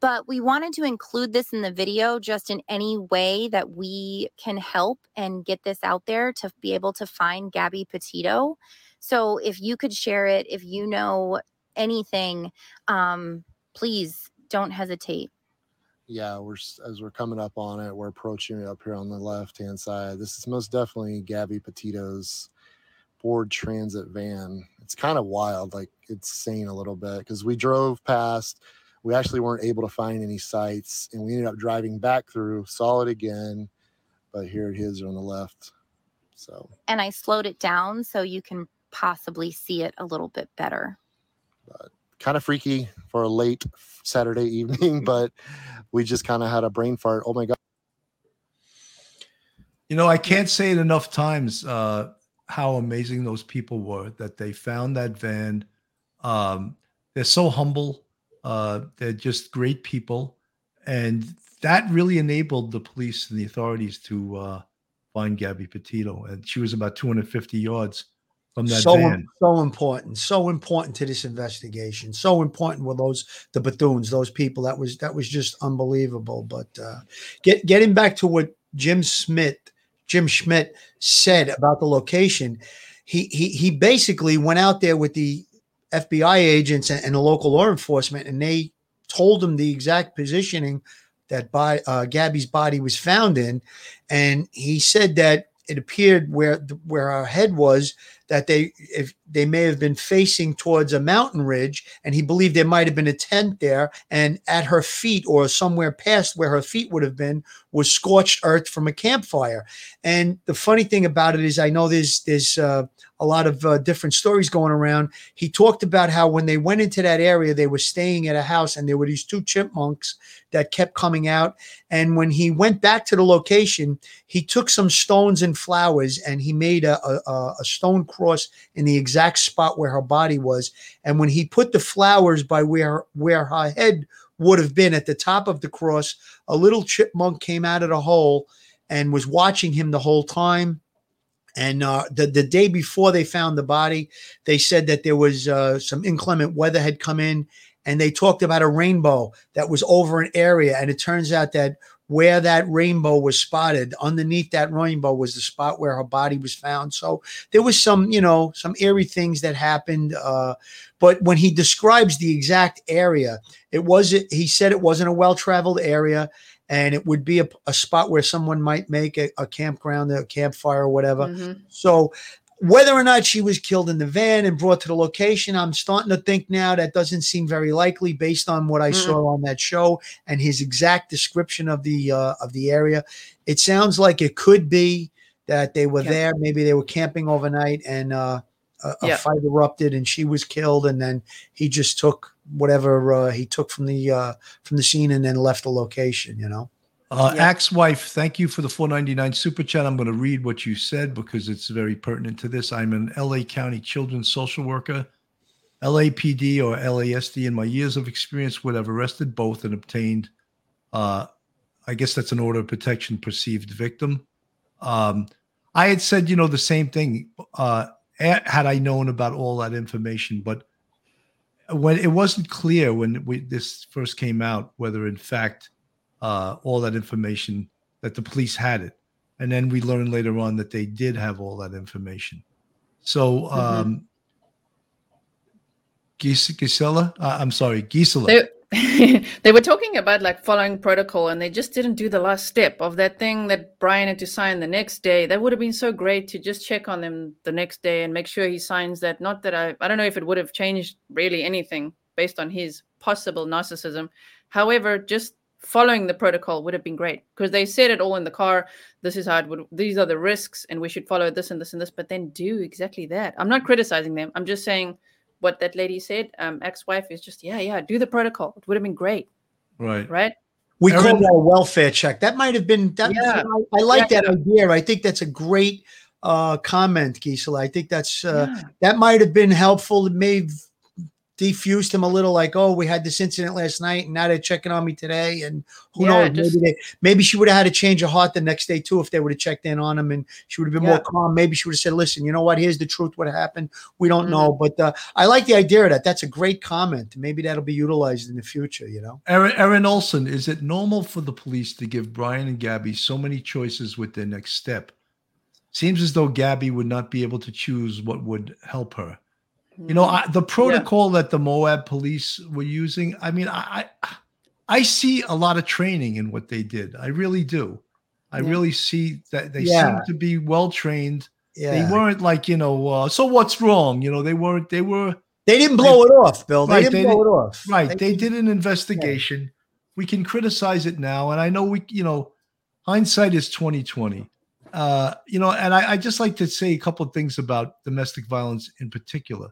But we wanted to include this in the video just in any way that we can help and get this out there to be able to find Gabby Petito. So if you could share it, if you know anything, um, please don't hesitate. Yeah, we're as we're coming up on it, we're approaching it up here on the left hand side. This is most definitely Gabby Petito's Ford Transit van. It's kind of wild, like it's saying a little bit because we drove past. We actually weren't able to find any sites, and we ended up driving back through, saw it again, but here it is on the left. So And I slowed it down so you can possibly see it a little bit better. kind of freaky for a late Saturday [laughs] evening, but we just kind of had a brain fart. Oh my god! You know, I can't say it enough times uh, how amazing those people were that they found that van. Um, they're so humble. Uh, they're just great people. And that really enabled the police and the authorities to uh, find Gabby Petito. And she was about 250 yards from that so van. so important, so important to this investigation. So important were those the Bethunes, those people. That was that was just unbelievable. But uh, get getting back to what Jim Smith, Jim Schmidt said about the location, he he he basically went out there with the FBI agents and, and the local law enforcement, and they told him the exact positioning that by uh, Gabby's body was found in, and he said that it appeared where where her head was that they if they may have been facing towards a mountain ridge and he believed there might have been a tent there and at her feet or somewhere past where her feet would have been was scorched earth from a campfire. And the funny thing about it is i know there's there's uh, a lot of uh, different stories going around he talked about how when they went into that area they were staying at a house and there were these two chipmunks that kept coming out and when he went back to the location he took some stones and flowers and he made a, a, a stone cross in the exact spot where her body was. And when he put the flowers by where where her head would have been at the top of the cross, a little chipmunk came out of the hole and was watching him the whole time. And uh, the the day before they found the body, they said that there was uh, some inclement weather had come in, and they talked about a rainbow that was over an area. And it turns out that where that rainbow was spotted, underneath that rainbow was the spot where her body was found. So there was some, you know, some eerie things that happened. Uh, but when he describes the exact area, it was he said it wasn't a well-traveled area, and it would be a, a spot where someone might make a, a campground, a campfire, or whatever. Mhm. So whether or not she was killed in the van and brought to the location, I'm starting to think now that doesn't seem very likely based on what I Mm-mm. saw on that show and his exact description of the uh, of the area. It sounds like it could be that they were Yeah. there, maybe they were camping overnight and uh, a, a Yeah. fight erupted and she was killed, and then he just took whatever uh, he took from the uh, from the scene and then left the location. You know. Uh, Yeah. Axe wife, thank you for the 499 super chat. I'm going to read what you said because it's very pertinent to this. I'm an LA County children's social worker, LAPD or LASD. In my years of experience, would have arrested both and obtained, uh, I guess that's an order of protection perceived victim. Um, I had said, you know, the same thing uh, had I known about all that information, but when it wasn't clear when we, this first came out whether in fact uh, all that information that the police had it, and then we learned later on that they did have all that information. So, um, Gis- Gisela, uh, I'm sorry, Gisela. [laughs] they were talking about like following protocol and they just didn't do the last step of that thing that Brian had to sign the next day. That would have been so great to just check on them the next day and make sure he signs that. Not that I, I don't know if it would have changed really anything based on his possible narcissism. However, just following the protocol would have been great because they said it all in the car. This is how it would. These are the risks, and we should follow this and this and this. But then do exactly that. I'm not criticizing them. I'm just saying what that lady said. Um, ex-wife is just yeah, yeah. Do the protocol. It would have been great, Right. right? We call Aaron- that a welfare check. That might have been that. Yeah. I, I like Yeah, that idea. I think that's a great uh, comment, Gisela. I think that's uh, that might have been helpful. It may have defused him a little. Like, oh, we had this incident last night, and now they're checking on me today, and who Yeah, knows? just- maybe they, maybe she would have had a change of heart the next day too if they would have checked in on him, and she would have been Yeah. more calm. Maybe she would have said, "Listen, you know what? Here's the truth. What happened? We don't Mm-hmm. know." But uh, I like the idea of that. That's a great comment. Maybe that'll be utilized in the future. You know. Aaron, Aaron Olson, is it normal for the police to give Brian and Gabby so many choices with their next step? Seems as though Gabby would not be able to choose what would help her. You know, I, the protocol that the Moab police were using, I mean, I, I I see a lot of training in what they did. I really do. I Yeah. really see that they Yeah. seem to be well trained. Yeah. They weren't like, you know, uh, so what's wrong? You know, they weren't, they were They didn't blow it off, Bill. They didn't blow did- it off. Right. They- They, did an investigation. We can criticize it now. And I know we, you know, hindsight is 2020. Uh, you know, and I, I just like to say a couple of things about domestic violence in particular.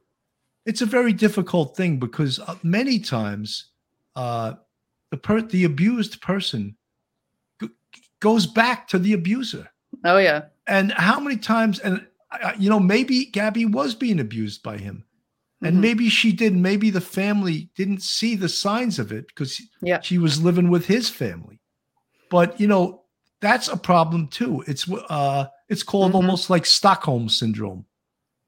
It's a very difficult thing because uh, many times uh, the per- the abused person g- goes back to the abuser. Oh yeah. And how many times, and I- you know, maybe Gabby was being abused by him, and Mhm. maybe she did. Maybe the family didn't see the signs of it because Yeah. she was living with his family. But you know, that's a problem too. It's uh, it's called Mm-hmm. almost like Stockholm syndrome.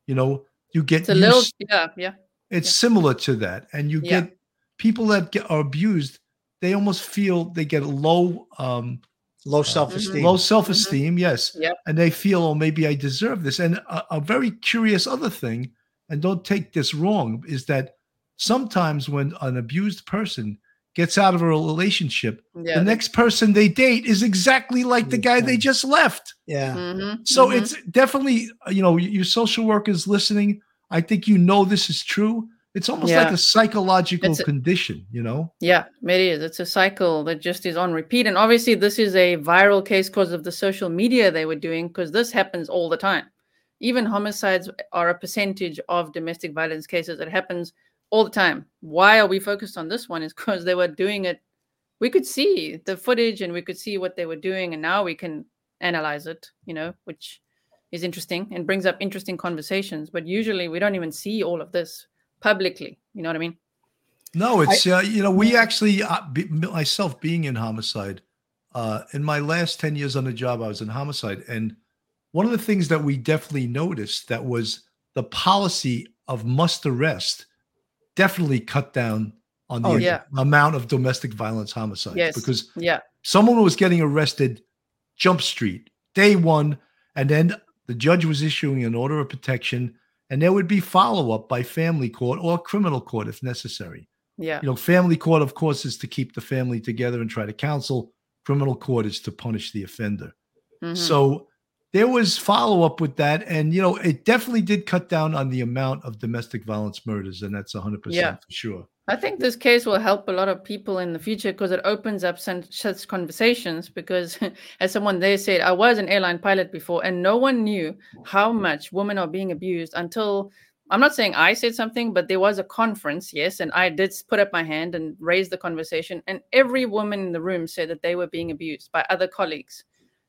You know, you get It's a little used- yeah, yeah. it's similar to that and you Yeah. get people that get are abused they almost feel they get low um low self-esteem low self-esteem yes Mm-hmm. Yep. and they feel oh maybe i deserve this and a, a very curious other thing and don't take this wrong is that sometimes when an abused person gets out of a relationship Yeah, the next person they date is exactly like the guy they just left Yeah. Mm-hmm. so it's definitely, you know, your you social workers listening. I think you know this is true. It's almost like a psychological a- condition, you know? Yeah, it is. It's a cycle that just is on repeat. And obviously, this is a viral case because of the social media they were doing, because this happens all the time. Even homicides are a percentage of domestic violence cases. It happens all the time. Why are we focused on this one? Is [laughs] because they were doing it. We could see the footage and we could see what they were doing. And now we can analyze it, you know, which is interesting and brings up interesting conversations. But usually, we don't even see all of this publicly. You know what I mean? No, it's, uh, you know, we actually, uh, be, myself being in homicide, uh, in my last 10 years on the job, I was in homicide. And one of the things that we definitely noticed that was the policy of must arrest definitely cut down on the Oh, yeah. amount of domestic violence homicides Yes. because yeah. someone was getting arrested jump street day one and then the judge was issuing an order of protection and there would be follow-up by family court or criminal court if necessary Yeah. you know family court of course is to keep the family together and try to counsel criminal court is to punish the offender Mhm. so there was follow-up with that and you know it definitely did cut down on the amount of domestic violence murders and that's 100% Yeah. for sure I think this case will help a lot of people in the future because it opens up such conversations. Because, [laughs] as someone there said, I was an airline pilot before, and no one knew how much women are being abused until I'm not saying I said something, but there was a conference, yes, and I did put up my hand and raise the conversation, and every woman in the room said that they were being abused by other colleagues.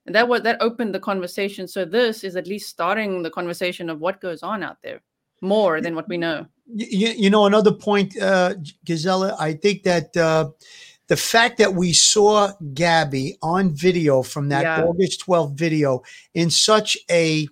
And that was that opened the conversation. So this is at least starting the conversation of what goes on out there more than what we know. you, you know another point uh Gisela I think that uh the fact that we saw Gabby on video from that Yeah. August 12th video in such a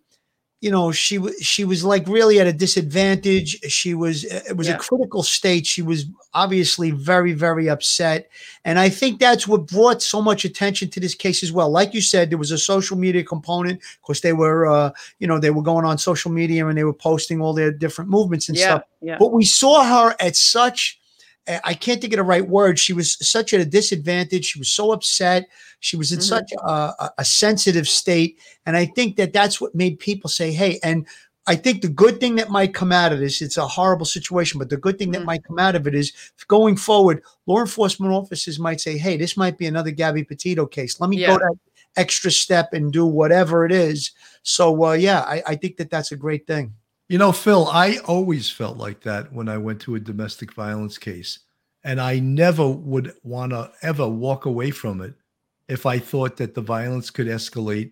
you know she was she was like really at a disadvantage. She was it was Yeah. a critical state. She was obviously very very upset. And i think that's what brought so much attention to this case as well. Like you said there was a social media component. Of course they were uh you know they were going on social media and they were posting all their different movements and Yeah, stuff. yeah. but we saw her at such uh, I can't think of the right word. She was such at a disadvantage. She was so upset. She was in Mhm. such a, a, sensitive state, and I think that that's what made people say, "Hey." And I think the good thing that might come out of this, it's a horrible situation, but the good thing that might come out of it is going forward, law enforcement officers might say, hey, this might be another Gabby Petito case. Let me Yeah. go that extra step and do whatever it is. So, uh, yeah, I, I think that that's a great thing. You know, Phil, I always felt like that when I went to a domestic violence case. And I never would want to ever walk away from it if I thought that the violence could escalate.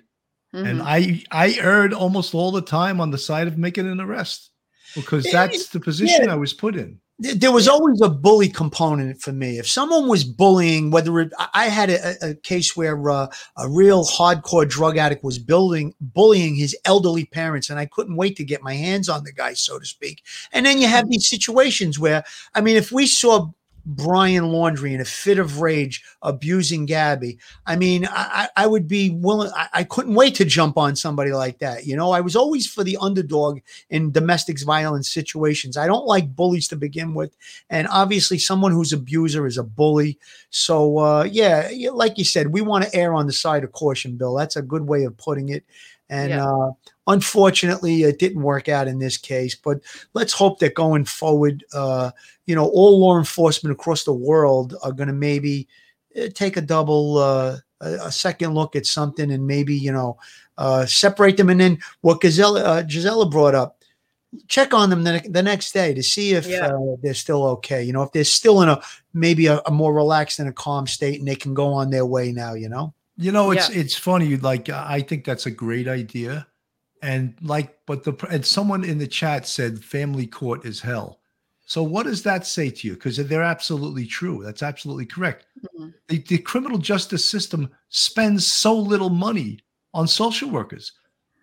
And Mhm. I I erred almost all the time on the side of making an arrest because that's the position yeah. I was put in. Th- There was always a bully component for me. If someone was bullying, whether it, I- I had a, a case where uh, a real hardcore drug addict was building bullying his elderly parents, and I couldn't wait to get my hands on the guy, so to speak. And then you have these situations where, I mean, if we saw Brian Laundrie in a fit of rage abusing Gabby, I mean, I, I would be willing. I, I couldn't wait to jump on somebody like that. You know, I was always for the underdog in domestic violence situations. I don't like bullies to begin with, and obviously, someone who's abuser is a bully. So, uh, yeah, like you said, we want to err on the side of caution, Bill. That's a good way of putting it. And Yeah. uh, unfortunately, it didn't work out in this case. But let's hope that going forward, uh, you know, all law enforcement across the world are going to maybe uh, take a double, uh, a, second look at something, and maybe you know, uh, separate them. And then what Gisela, uh, Gisela brought up, check on them the, the next day to see if Yeah. uh, they're still okay. You know, if they're still in a maybe a, a more relaxed and a calm state, and they can go on their way now. You know. You know, it's Yeah. it's funny. Like I think that's a great idea, and like, but the and someone in the chat said family court is hell. So what does that say to you? Because they're absolutely true. That's absolutely correct. The, the criminal justice system spends so little money on social workers.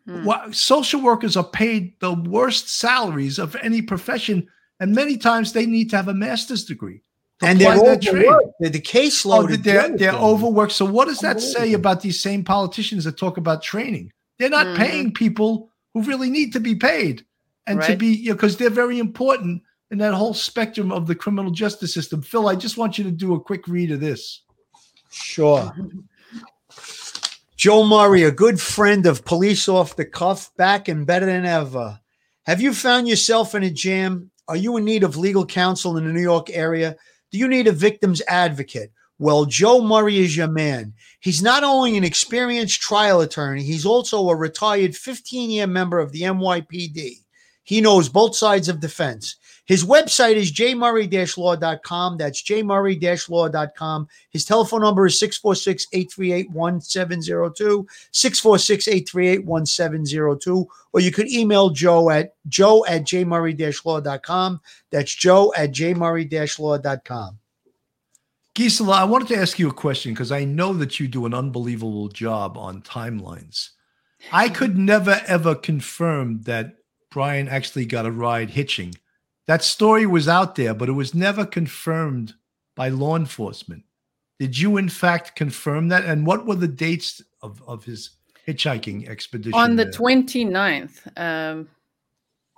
Hmm. Wha- social workers are paid the worst salaries of any profession, and many times they need to have a master's degree. To And they're apply overworked. The, the caseload. Oh, they're they're overworked. So what does that say about these same politicians that talk about training? They're not Mhm. paying people who really need to be paid and to Right. be you know because they're very important in that whole spectrum of the criminal justice system. Phil, I just want you to do a quick read of this. Sure. Joe Murray, a good friend of police off the cuff, back and better than ever. Have you found yourself in a jam? Are you in need of legal counsel in the New York area? Do you need a victim's advocate? Well, Joe Murray is your man. He's not only an experienced trial attorney, he's also a retired 15 year member of the NYPD. He knows both sides of defense. His website is jmurray-law.com. That's jmurray-law.com. His telephone number is 646-838-1702, 646-838-1702. Or you could email Joe at joe at jmurray-law.com. That's joe at jmurray-law.com. Gisela, I wanted to ask you a question because I know that you do an unbelievable job on timelines. I could never ever confirm that Brian actually got a ride hitching. That story was out there, but it was never confirmed by law enforcement. Did you, in fact, confirm that? And what were the dates of, of his hitchhiking expedition? On the there? 29th, um,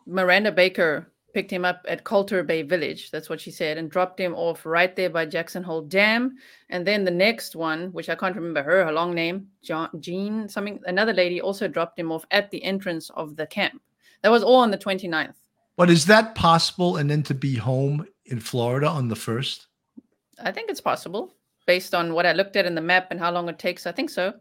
Miranda Baker picked him up at Colter Bay Village. That's what she said, and dropped him off right there by Jackson Hole Dam. And then the next one, which I can't remember her, her long name, John, Jean, something, another lady also dropped him off at the entrance of the camp. That was all on the 29th. But is that possible? And then to be home in Florida on the first? I think it's possible based on what I looked at in the map and how long it takes. I think so. A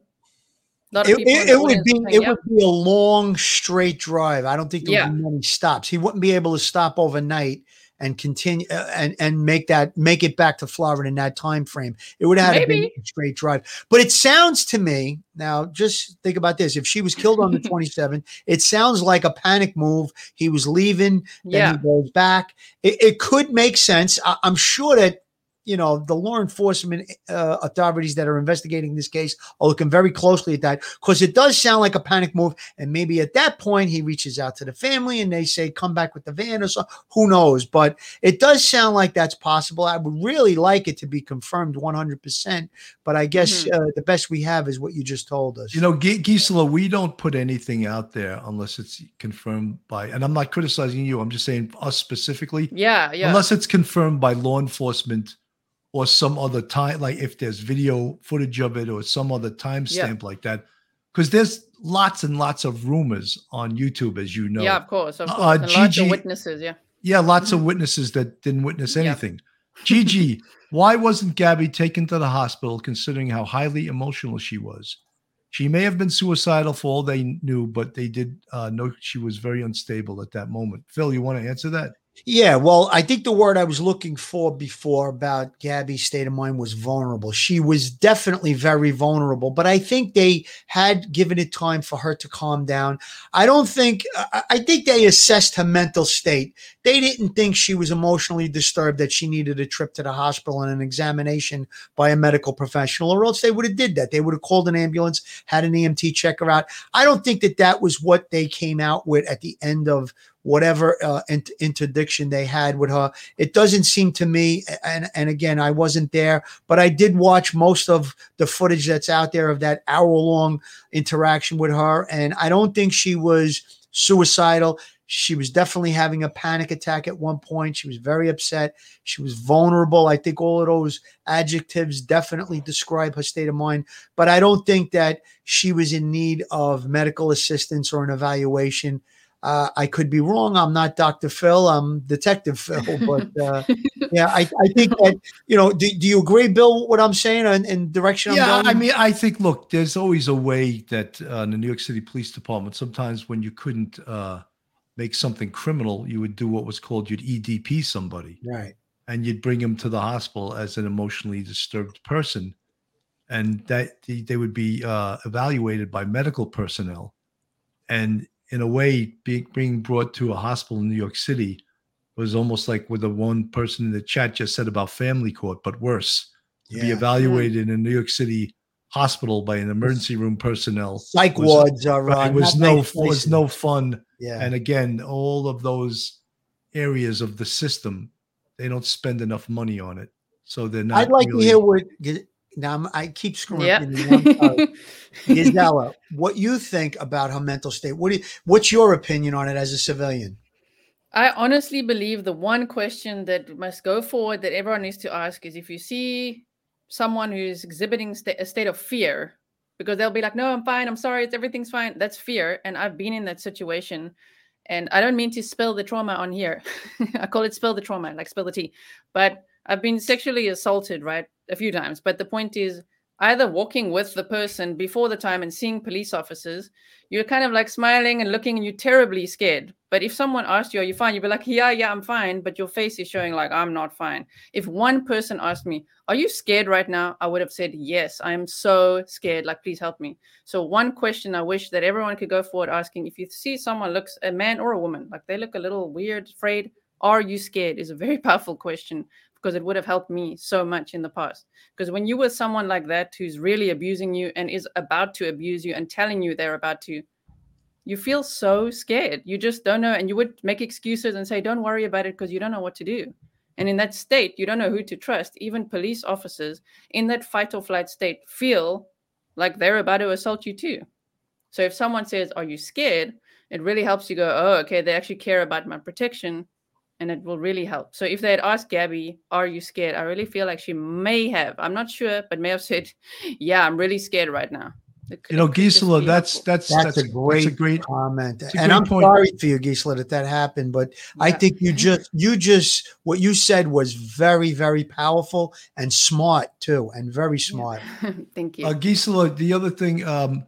lot of It, it- it would be saying, it "Yep." would be a long straight drive. I don't think there Yeah. would be many stops. He wouldn't be able to stop overnight and continue uh, and and make that make it back to Florida in that time frame. It would have to be a straight drive. But it sounds to me now. Just think about this: if she was killed on the [laughs] twenty seventh, it sounds like a panic move. He was leaving, then Yeah. he goes back. It, it could make sense. I, I'm sure that you know the law enforcement uh, authorities that are investigating this case are looking very closely at that because it does sound like a panic move and maybe at that point he reaches out to the family and they say come back with the van or so who knows but it does sound like that's possible i would really like it to be confirmed 100% but i guess Mhm. uh, the best we have is what you just told us You know, Gi- Gisela, we don't put anything out there unless it's confirmed by, and I'm not criticizing you, I'm just saying us specifically. Yeah, yeah. Unless it's confirmed by law enforcement or some other time, like if there's video footage of it or some other timestamp like that. Because there's lots and lots of rumors on YouTube, as you know. Yeah, of course, of Uh, course. and lots of witnesses. Yeah. Yeah, lots of witnesses that didn't witness anything. Gigi, [laughs] why wasn't Gabby taken to the hospital considering how highly emotional she was? She may have been suicidal for all they knew, but they did uh, know she was very unstable at that moment. Phil, you want to answer that? Yeah, well, I think the word I was looking for before about Gabby's state of mind was vulnerable. She was definitely very vulnerable, but I think they had given it time for her to calm down. I don't think, I think they assessed her mental state. They didn't think she was emotionally disturbed that she needed a trip to the hospital and an examination by a medical professional, or else they would have did that. They would have called an ambulance, had an EMT check her out. I don't think that that was what they came out with at the end of whatever uh, int- interdiction they had with her. It doesn't seem to me, and and again, I wasn't there, but I did watch most of the footage that's out there of that hour long interaction with her, and I don't think she was suicidal. She was definitely having a panic attack at one point. She was very upset. She was vulnerable. I think all of those adjectives definitely describe her state of mind. But I don't think that she was in need of medical assistance or an evaluation. Uh, I could be wrong. I'm not Dr. Phil. I'm Detective Phil. But uh, [laughs] yeah, I, I think that, you know, do, do you agree, Bill, what I'm saying and, and direction yeah? I mean, I think, look, there's always a way that uh, the New York City Police Department, sometimes when you couldn't uh, make something criminal, you would do what was called you'd EDP somebody. Right. and you'd bring him to the hospital as an emotionally disturbed person and that they, they would be uh, evaluated by medical personnel and in a way being, being brought to a hospital in new york city was almost like what the one person in the chat just said about family court but worse to be Yeah. evaluated in a new york city hospital by an emergency room personnel Psych was- wards are, uh, right, was no nice was no fun Yeah. and again all of those areas of the system they don't spend enough money on it so they're not I'd like really- to hear what. Now I'm, I keep screwing Yeah. up. your name, I'm sorry. Gisela, what you think about her mental state? What do you, what's your opinion on it as a civilian? I honestly believe the one question that must go forward that everyone needs to ask is if you see someone who's exhibiting sta- a state of fear, because they'll be like, "No, I'm fine. I'm sorry. It's everything's fine." That's fear, and I've been in that situation. And I don't mean to spill the trauma on here. [laughs] I call it spill the trauma, like spill the tea. But I've been sexually assaulted, right, a few times. But the point is, either walking with the person before the time and seeing police officers, you're kind of like smiling and looking and you're terribly scared. But if someone asked you, Are you fine? You'd be like, Yeah, yeah, I'm fine. But your face is showing like, I'm not fine. If one person asked me, Are you scared right now? I would have said, Yes, I am so scared. Like, please help me. So, one question I wish that everyone could go forward asking if you see someone looks, a man or a woman, like they look a little weird, afraid, are you scared? is a very [laughs] powerful question because it would have helped me so much in the past. Because when you were someone like that who's really abusing you and is about to abuse you and telling you they're about to, you feel so scared. You just don't know. And you would make excuses and say, don't worry about it because you don't know what to do. And in that state, you don't know who to trust. Even police officers in that fight or flight state feel like they're about to assault you too. So if someone says, Are you scared? It really helps you go, Oh, okay, they actually care about my protection. And it will really help. So if they had asked Gabby, Are you scared? I really feel like she may have, I'm not sure, but may have said, [laughs] Yeah, I'm really scared right now. Could- you know it could just gisela that's that's That's, that's a great, that's a great comment, a and great I'm point. sorry for you, Gisela, that that happened. But I think you just, you just, what you said was very, very powerful and smart too, and very smart. [laughs] Thank you. Uh, Gisela, the other thing, um,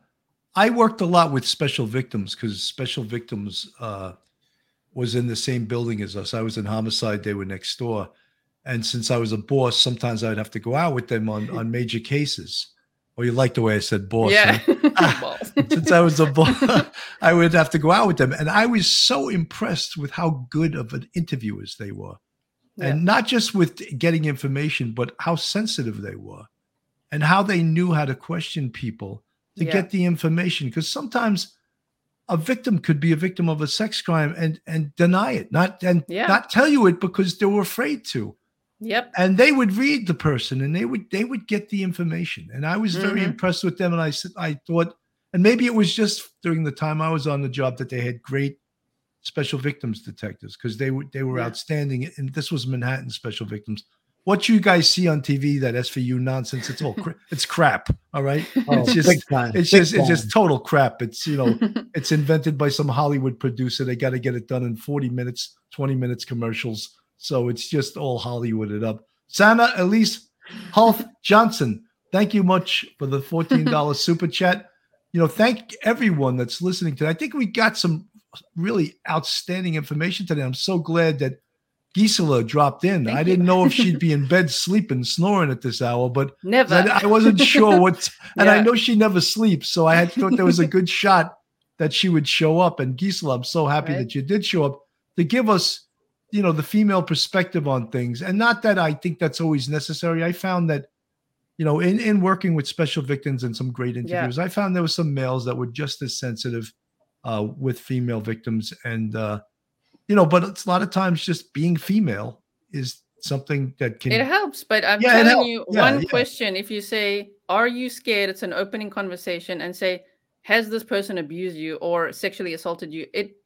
I worked a lot with special victims because special victims uh, was in the same building as us. I was in homicide; they were next door, and since I was a boss, sometimes I'd have to go out with them on [laughs] on major cases. Or you like the way I said boss? yeah. huh? [laughs] Ah, [laughs] since I was a boss, I would have to go out with them, and I was so impressed with how good of an interviewers they were, and not just with getting information, but how sensitive they were, and how they knew how to question people to Yeah. get the information. Because sometimes a victim could be a victim of a sex crime and and deny it, not and Yeah. not tell you it because they were afraid to Yep. and they would read the person and they would they would get the information and i was very Mhm. impressed with them and i said i thought and maybe it was just during the time i was on the job that they had great special victims detectives because they were they were Yeah. outstanding and this was manhattan special victims what you guys see on TV, that SVU nonsense, it's all cra- [laughs] it's crap. All right, Oh, it's just time, it's just it's just total crap. It's you know [laughs] it's invented by some Hollywood producer. They got to get it done in forty minutes, twenty minutes commercials. So it's just all Hollywooded up. Santa Elise Hulf Johnson, thank you much for the fourteen dollars [laughs] super chat. You know, thank everyone that's listening today. I think we got some really outstanding information today. I'm so glad that Gisela dropped in. I didn't know if she'd be in [laughs] bed sleeping, snoring at this hour, but Never. I, I wasn't sure what. [laughs] And I know she never sleeps, so I had thought there was a good [laughs] shot that she would show up. And Gisela, I'm so happy Right. that you did show up to give us, you know, the female perspective on things. And not that I think that's always necessary. I found that, you know, in in working with special victims and some great Yeah. interviews, I found there were some males that were just as sensitive uh, with female victims, and uh, you know, but it's a lot of times just being female is something that can It helps, but I'm Yeah, telling you Yeah, one yeah. question. If you say, Are you scared? It's an opening conversation and say, Has this person abused you or sexually assaulted you? It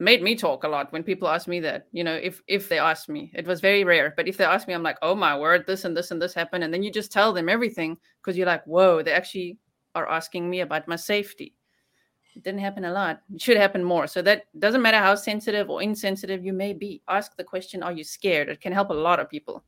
made me talk a lot when people ask me that. You know, if if they ask me, it was very rare. But if they ask me, I'm like, Oh my word, this and this and this happened. And then you just tell them everything because you're like, Whoa, they actually are asking me about my safety. It didn't happen a lot. It should happen more. So that doesn't matter how sensitive or insensitive you may be. Ask the question, Are you scared? It can help a lot of people.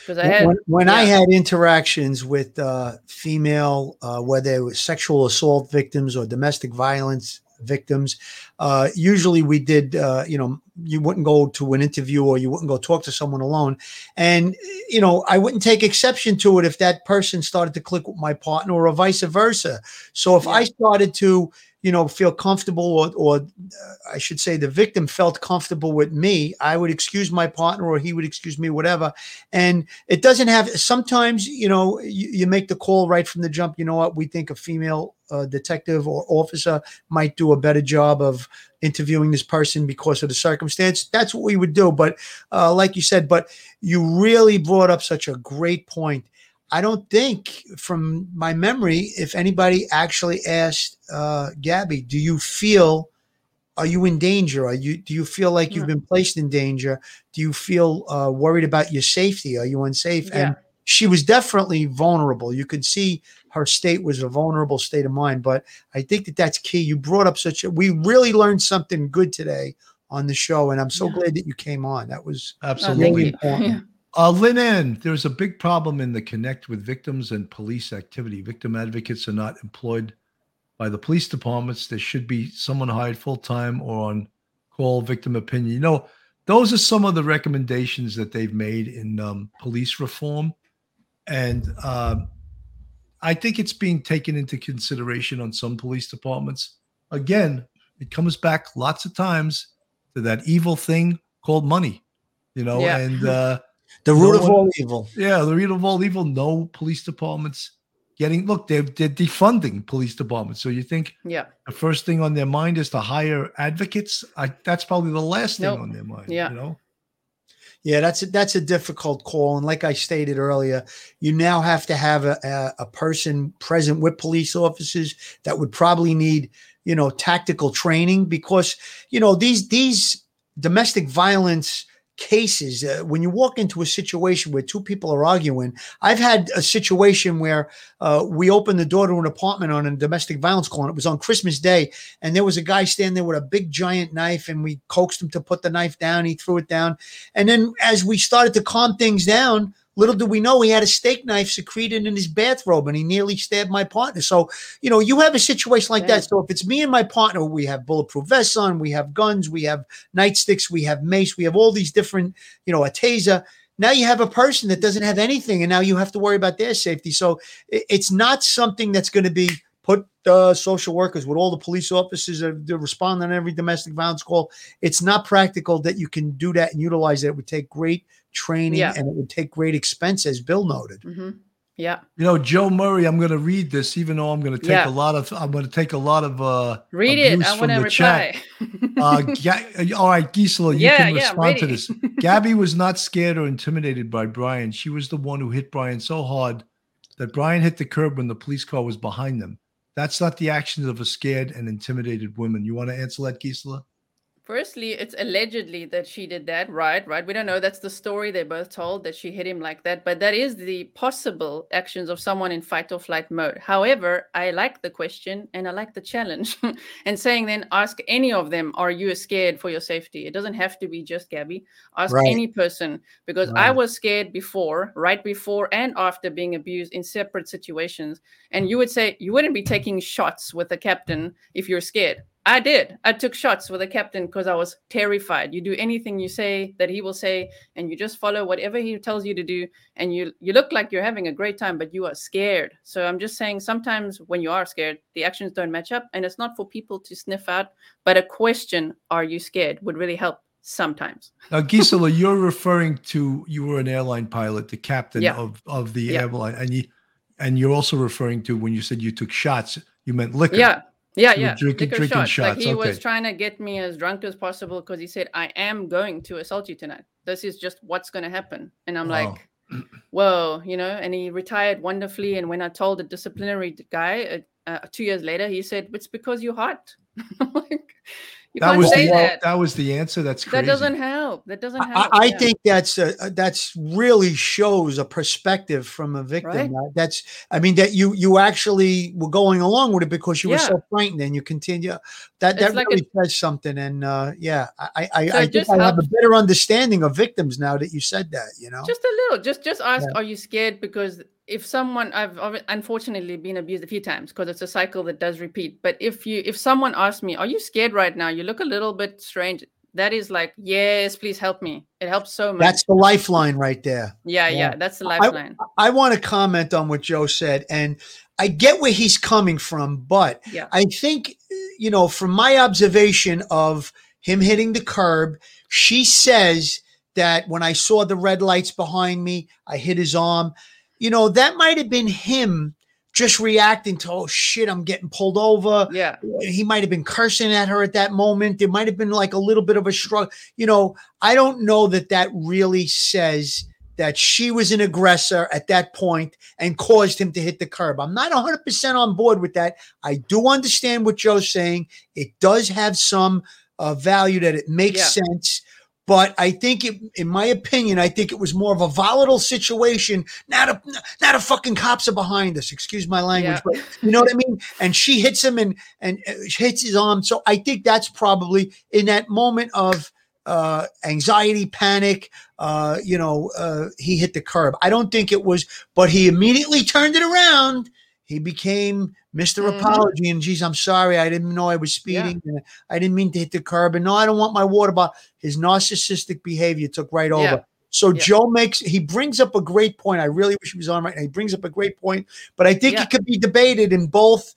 Because I had when, when I had interactions with uh, female, uh, whether it was sexual assault victims or domestic violence victims, uh, usually we did, uh, you know, you wouldn't go to an interview or you wouldn't go talk to someone alone. And, you know, I wouldn't take exception to it if that person started to click with my partner or vice versa. So if I started to, you know, feel comfortable or, or uh, I should say the victim felt comfortable with me, I would excuse my partner or he would excuse me, whatever. And it doesn't have, sometimes, you know, you, you make the call right from the jump. You know what? We think a female uh, detective or officer might do a better job of interviewing this person because of the circumstance. That's what we would do. But uh, like you said, but you really brought up such a great point. I don't think, from my memory, if anybody actually asked uh, Gabby, "Do you feel? Are you in danger? Are you? Do you feel like you've been placed in danger? Do you feel uh, worried about your safety? Are you unsafe?" And she was definitely vulnerable. You could see her state was a vulnerable state of mind. But I think that that's key. You brought up such a. We really learned something good today on the show, and I'm so glad that you came on. That was Absolutely. really important. Uh, Lynn Ann, there's a big problem in the connect with victims and police activity. Victim advocates are not employed by the police departments. There should be someone hired full time or on call victim opinion. You know, those are some of the recommendations that they've made in um, police reform. And um, I think it's being taken into consideration on some police departments. Again, it comes back lots of times to that evil thing called money, you know, Yeah. and [laughs] uh, The root no of all evil. Yeah, the root of all evil. No police departments getting look. They're they're defunding police departments. So you think Yeah. the first thing on their mind is to hire advocates? I, that's probably the last thing Nope. on their mind. Yeah. You know. Yeah, that's a, that's a difficult call, and like I stated earlier, you now have to have a, a, a person present with police officers that would probably need, you know, tactical training because you know these these domestic violence cases uh, when you walk into a situation where two people are arguing i've had a situation where uh, we opened the door to an apartment on a domestic violence call and it was on christmas day and there was a guy standing there with a big giant knife and we coaxed him to put the knife down. He threw it down. And then as we started to calm things down little do we know he had a steak knife secreted in his bathrobe and he nearly stabbed my partner. So you know you have a situation like that. So if it's me and my partner we have bulletproof vests on we have guns we have nightsticks we have mace we have all these different you know a taser. Now you have a person that doesn't have anything and now you have to worry about their safety. So it's not something that's going to be put uh, social workers with all the police officers that respond on every domestic violence call. It's not practical that you can do that and utilize it it would take great training Yeah. and it would take great expense as bill noted hmm Yeah. You know, Joe Murray. I'm going to read this, even though I'm going to take Yeah. a lot of. I'm going to take a lot of. uh Read it. I want to the chat. reply. uh, [laughs] Ga- all right, Gisela, you Yeah, can yeah, respond to this. Gabby was not scared or intimidated by Brian. She was the one who hit Brian so hard that Brian hit the curb when the police car was behind them. That's not the actions of a scared and intimidated woman. You want to answer that, Gisela? Firstly, it's allegedly that she did that, right? Right. We don't know. That's the story they both told that she hit him like that. But that is the possible actions of someone in fight or flight mode. However, I like the question and I like the challenge. [laughs] and saying then ask any of them, are you scared for your safety? It doesn't have to be just Gabby. Ask Right. any person because I was scared before, right before and after being abused in separate situations. And you would say you wouldn't be taking shots with the captain if you're scared. I did. I took shots with the captain because I was terrified. You do anything you say that he will say, and you just follow whatever he tells you to do, and you you look like you're having a great time, but you are scared. So I'm just saying sometimes when you are scared, the actions don't match up, and it's not for people to sniff out. But a question, "Are you scared?" would really help sometimes. Now, [laughs] Gisela, you're referring to you were an airline pilot, the captain Yeah. of of the Yeah. airline, and you and you're also referring to when you said you took shots, you meant liquor. Yeah. Yeah, yeah. drinking- liquor drinking shots. shots, Like he was trying to get me as drunk as possible because he said, I am going to assault you tonight. This is just what's going to happen. And I'm Wow. like, whoa, you know, and he retired wonderfully. And when I told the disciplinary guy uh, uh, two years later, he said, it's because you're hot. [laughs] I'm like, you that was the, that. that was the answer. That's crazy. That doesn't help. That doesn't help. I yeah. think that's uh, that's really shows a perspective from a victim. Right. That's I mean that you you actually were going along with it because you were so frightened and you continue. That It's that like really says something. And uh, yeah, I I, I, So I think I have a better understanding of victims now that you said that. You know, just a little just just ask Yeah. are you scared because if someone i've unfortunately been abused a few times because it's a cycle that does repeat but if you if someone asks me are you scared right now you look a little bit strange that is like yes please help me it helps so much that's the lifeline right there. yeah yeah, yeah. that's the I- lifeline I want to comment on what Joe said, and I get where he's coming from, but Yeah. I think, you know, from my observation of him hitting the curb, she says that when I saw the red lights behind me, I hit his arm. You know, that might have been him just reacting to, oh shit, I'm getting pulled over. Yeah. He might have been cursing at her at that moment. There might have been like a little bit of a struggle. You know, I don't know that that really says that she was an aggressor at that point and caused him to hit the curb. I'm not 100% on board with that. I do understand what Joe's saying. It does have some uh, value that it makes Yeah. sense. But I think, it, in my opinion, I think it was more of a volatile situation. Not a now the fucking cops are behind us. Excuse my language, Yeah. but you know what I mean. And she hits him and and uh, hits his arm. So I think that's probably in that moment of uh, anxiety, panic. Uh, you know, uh, he hit the curb. I don't think it was, but he immediately turned it around. He became mister Mhm. Apology and geez, I'm sorry. I didn't know I was speeding. and I didn't mean to hit the curb. And no, I don't want my water bottle. His narcissistic behavior took right over. Yeah. So Yeah. Joe makes he brings up a great point. I really wish he was on right now. He brings up a great point, but I think Yeah. it could be debated in both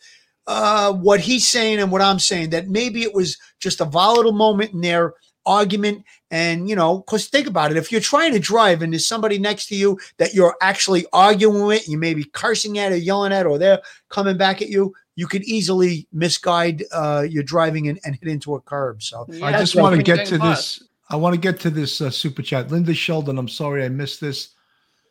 uh, what he's saying and what I'm saying. That maybe it was just a volatile moment in their argument, and you know, because think about it: if you're trying to drive and there's somebody next to you that you're actually arguing with, you may be cursing at or yelling at, or they're coming back at you. You could easily misguide uh, your driving and, and hit into a curb. So I just want to get to this. I want to get to this uh, super chat. Linda Sheldon, I'm sorry I missed this.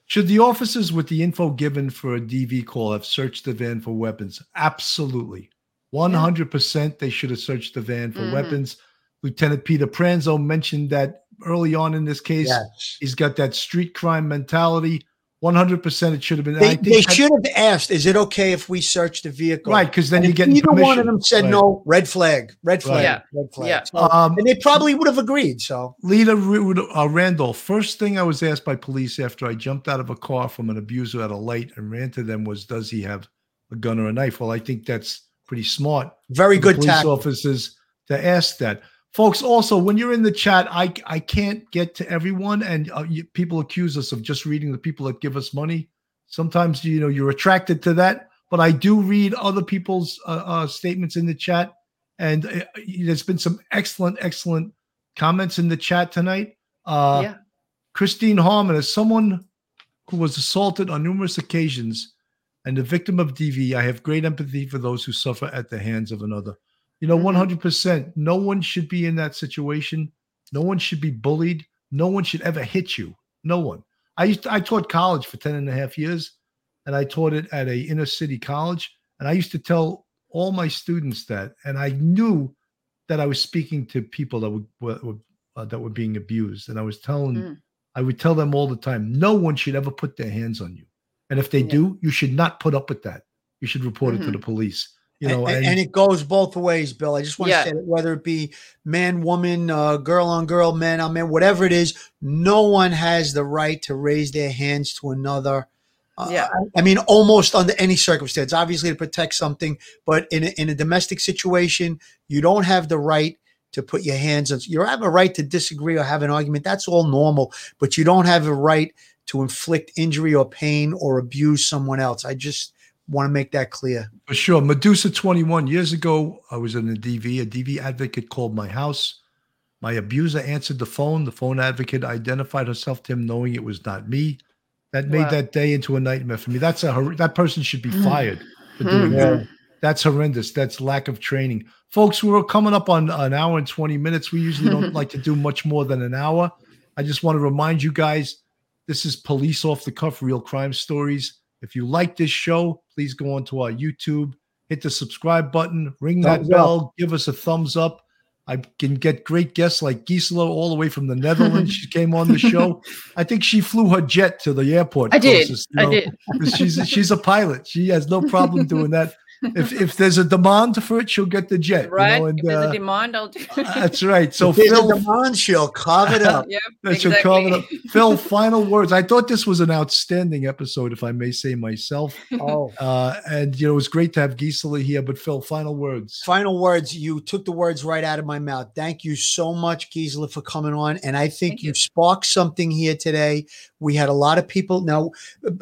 Should the officers with the info given for a DV call have searched the van for weapons? Absolutely. 100% they should have searched the van for Mhm. weapons. Lieutenant Peter Pranzo mentioned that early on in this case. Yes. He's got that street crime mentality. 100% it should have been. They, they should have asked, is it okay if we search the vehicle? Right, because then And you if get Either one of them said Right. no, red flag, red flag, Yeah. red flag. Yeah. So- Um, and they probably would have agreed. So Lita Ru- uh, Randolph, first thing I was asked by police after I jumped out of a car from an abuser at a light and ran to them was, Does he have a gun or a knife? Well, I think that's pretty smart. very good police tactic. officers to ask that. Folks, also, when you're in the chat, I, I can't get to everyone, and uh, you, people accuse us of just reading the people that give us money. Sometimes, you know, you're attracted to that, but I do read other people's uh, uh, statements in the chat, and uh, there's been some excellent, excellent comments in the chat tonight. Uh, yeah Christine Harmon, as someone who was assaulted on numerous occasions and the victim of DV, I have great empathy for those who suffer at the hands of another. You know, Mhm. 100%, no one should be in that situation. No one should be bullied. No one should ever hit you. No one. I used to, I taught college for 10 and a half years, and I taught it at a inner city college. And I used to tell all my students that, and I knew that I was speaking to people that were, were, uh, that were being abused, and I was telling, Mm. I would tell them all the time, no one should ever put their hands on you, and if they do, you should not put up with that. You should report it to Mhm. the police. You And- know, and, and it goes both ways, Bill. I just want Yeah. to say that whether it be man, woman, uh, girl on girl, man on man, whatever it is, no one has the right to raise their hands to another. Uh, Yeah. I, I mean, almost under any circumstance, obviously to protect something, but in a, in a domestic situation, you don't have the right to put your hands on. You have a right to disagree or have an argument. That's all normal, but you don't have a right to inflict injury or pain or abuse someone else. I just want to make that clear. For sure. Medusa 21 years ago, I was in a DV. A DV advocate called my house. My abuser answered the phone. The phone advocate identified herself to him, knowing it was not me. That made Wow. that day into a nightmare for me. That's a hor- that person should be fired for doing Mhm. that. That's horrendous. That's lack of training, folks. We're coming up on an hour and 20 minutes. We usually don't [laughs] like to do much more than an hour. I just want to remind you guys this is police off the cuff, real crime stories. If you like this show, please go onto our YouTube, hit the subscribe button, ring that Thumbs bell, give us a thumbs up. I can get great guests like Gisela all the way from the Netherlands. [laughs] she came on the show. I think she flew her jet to the airport. I did. closest, I did. 'cause She's she's a pilot. She has no problem doing that. [laughs] If if there's a demand for it, she'll get the jet. you Right? know, and, if there's uh, a demand, I'll do that's right. So If there's a Phil, demand, she'll carve it up. [laughs] Yep, that should carve it up. exactly. Phil, final words. I thought this was an outstanding episode, if I may say myself. Oh. Uh, and you know, it was great to have Gisela here. But Phil, final words. Final words. You took the words right out of my mouth. Thank you so much, Gisela, for coming on. And I think you sparked something here today. We had a lot of people. Now,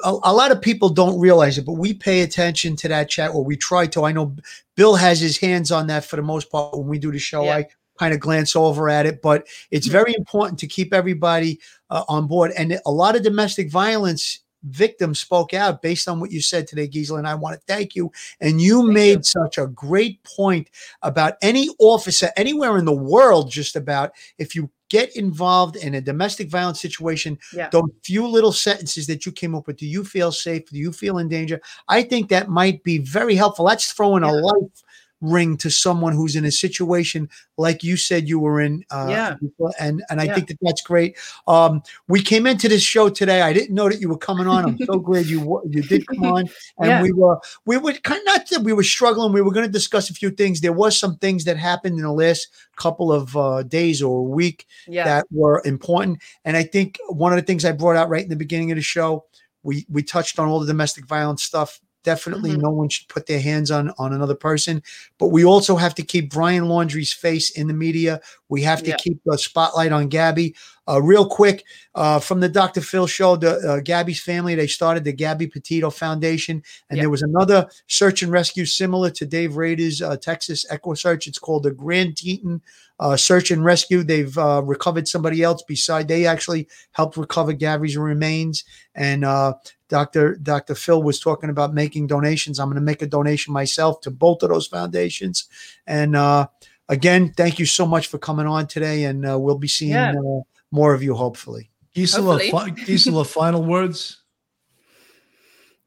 a, a lot of people don't realize it, but we pay attention to that chat, or we try to. I know Bill has his hands on that for the most part when we do the show. I kind of glance over at it, but it's very important to keep everybody uh, on board. And a lot of domestic violence victims spoke out based on what you said today, Gisela, and I want to thank you. And you made such a great point about any officer anywhere in the world, just about if you get involved in a domestic violence situation, Yeah. those few little sentences that you came up with, do you feel safe? Do you feel in danger? I think that might be very helpful. That's throwing a life ring to someone who's in a situation like you said you were in uh, Yeah. and and I Yeah. think that that's great. Um, we came into this show today. I didn't know that you were coming on. I'm so glad you you did come on, [laughs] and Yeah. we were we were kind of not that we were struggling. We were going to discuss a few things. There was some things that happened in the last couple of uh, days or a week Yeah. that were important, and I think one of the things I brought out right in the beginning of the show, we we touched on all the domestic violence stuff. Definitely, Mhm. no one should put their hands on on another person. But we also have to keep Brian Laundrie's face in the media. We have to Yeah. keep the spotlight on Gabby. Uh, real quick, uh, from the Dr. Phil show, the uh, Gabby's family, they started the Gabby Petito Foundation, and there was another search and rescue similar to Dave Rader's uh, Texas EquuSearch. It's called the Grand Teton uh, Search and Rescue. They've uh, recovered somebody else beside. They actually helped recover Gabby's remains, and uh, Dr. Dr. Phil was talking about making donations. I'm going to make a donation myself to both of those foundations, and. Uh, Again, thank you so much for coming on today, and uh, we'll be seeing Yeah. More of you hopefully. Gisela, Hopefully. fi- Gisela, [laughs] final words.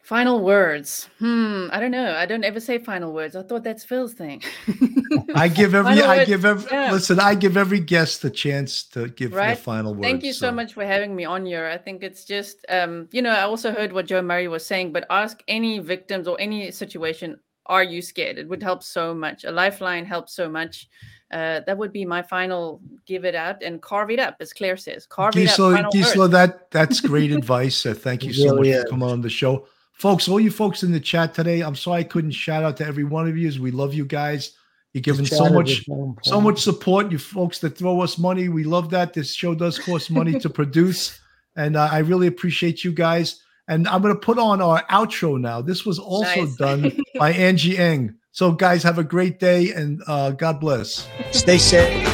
Final words. Hmm. I don't know. I don't ever say final words. I thought that's Phil's thing. [laughs] I give every, Final I words, give every, yeah. listen, I give every guest the chance to give their right final words. thank you so much for having me on here i think it's just um you know i also heard what joe murray was saying but ask any victims or any situation are you scared it would help so much a lifeline helps so much uh, that would be my final give it out and carve it up as claire says carve it up Gisela, final that that's great advice. Uh, thank [laughs] you so really much is. for coming on the show, folks. All you folks in the chat today, I'm sorry I couldn't shout out to every one of you. As we love you guys, you're giving so much, so so much support. You folks that throw us money, we love that. This show does cost money to [laughs] produce, and uh, I really appreciate you guys. And I'm going to put on our outro now. This was also Nice. done [laughs] by Angie Eng. So, guys, have a great day and uh, God bless. Stay safe.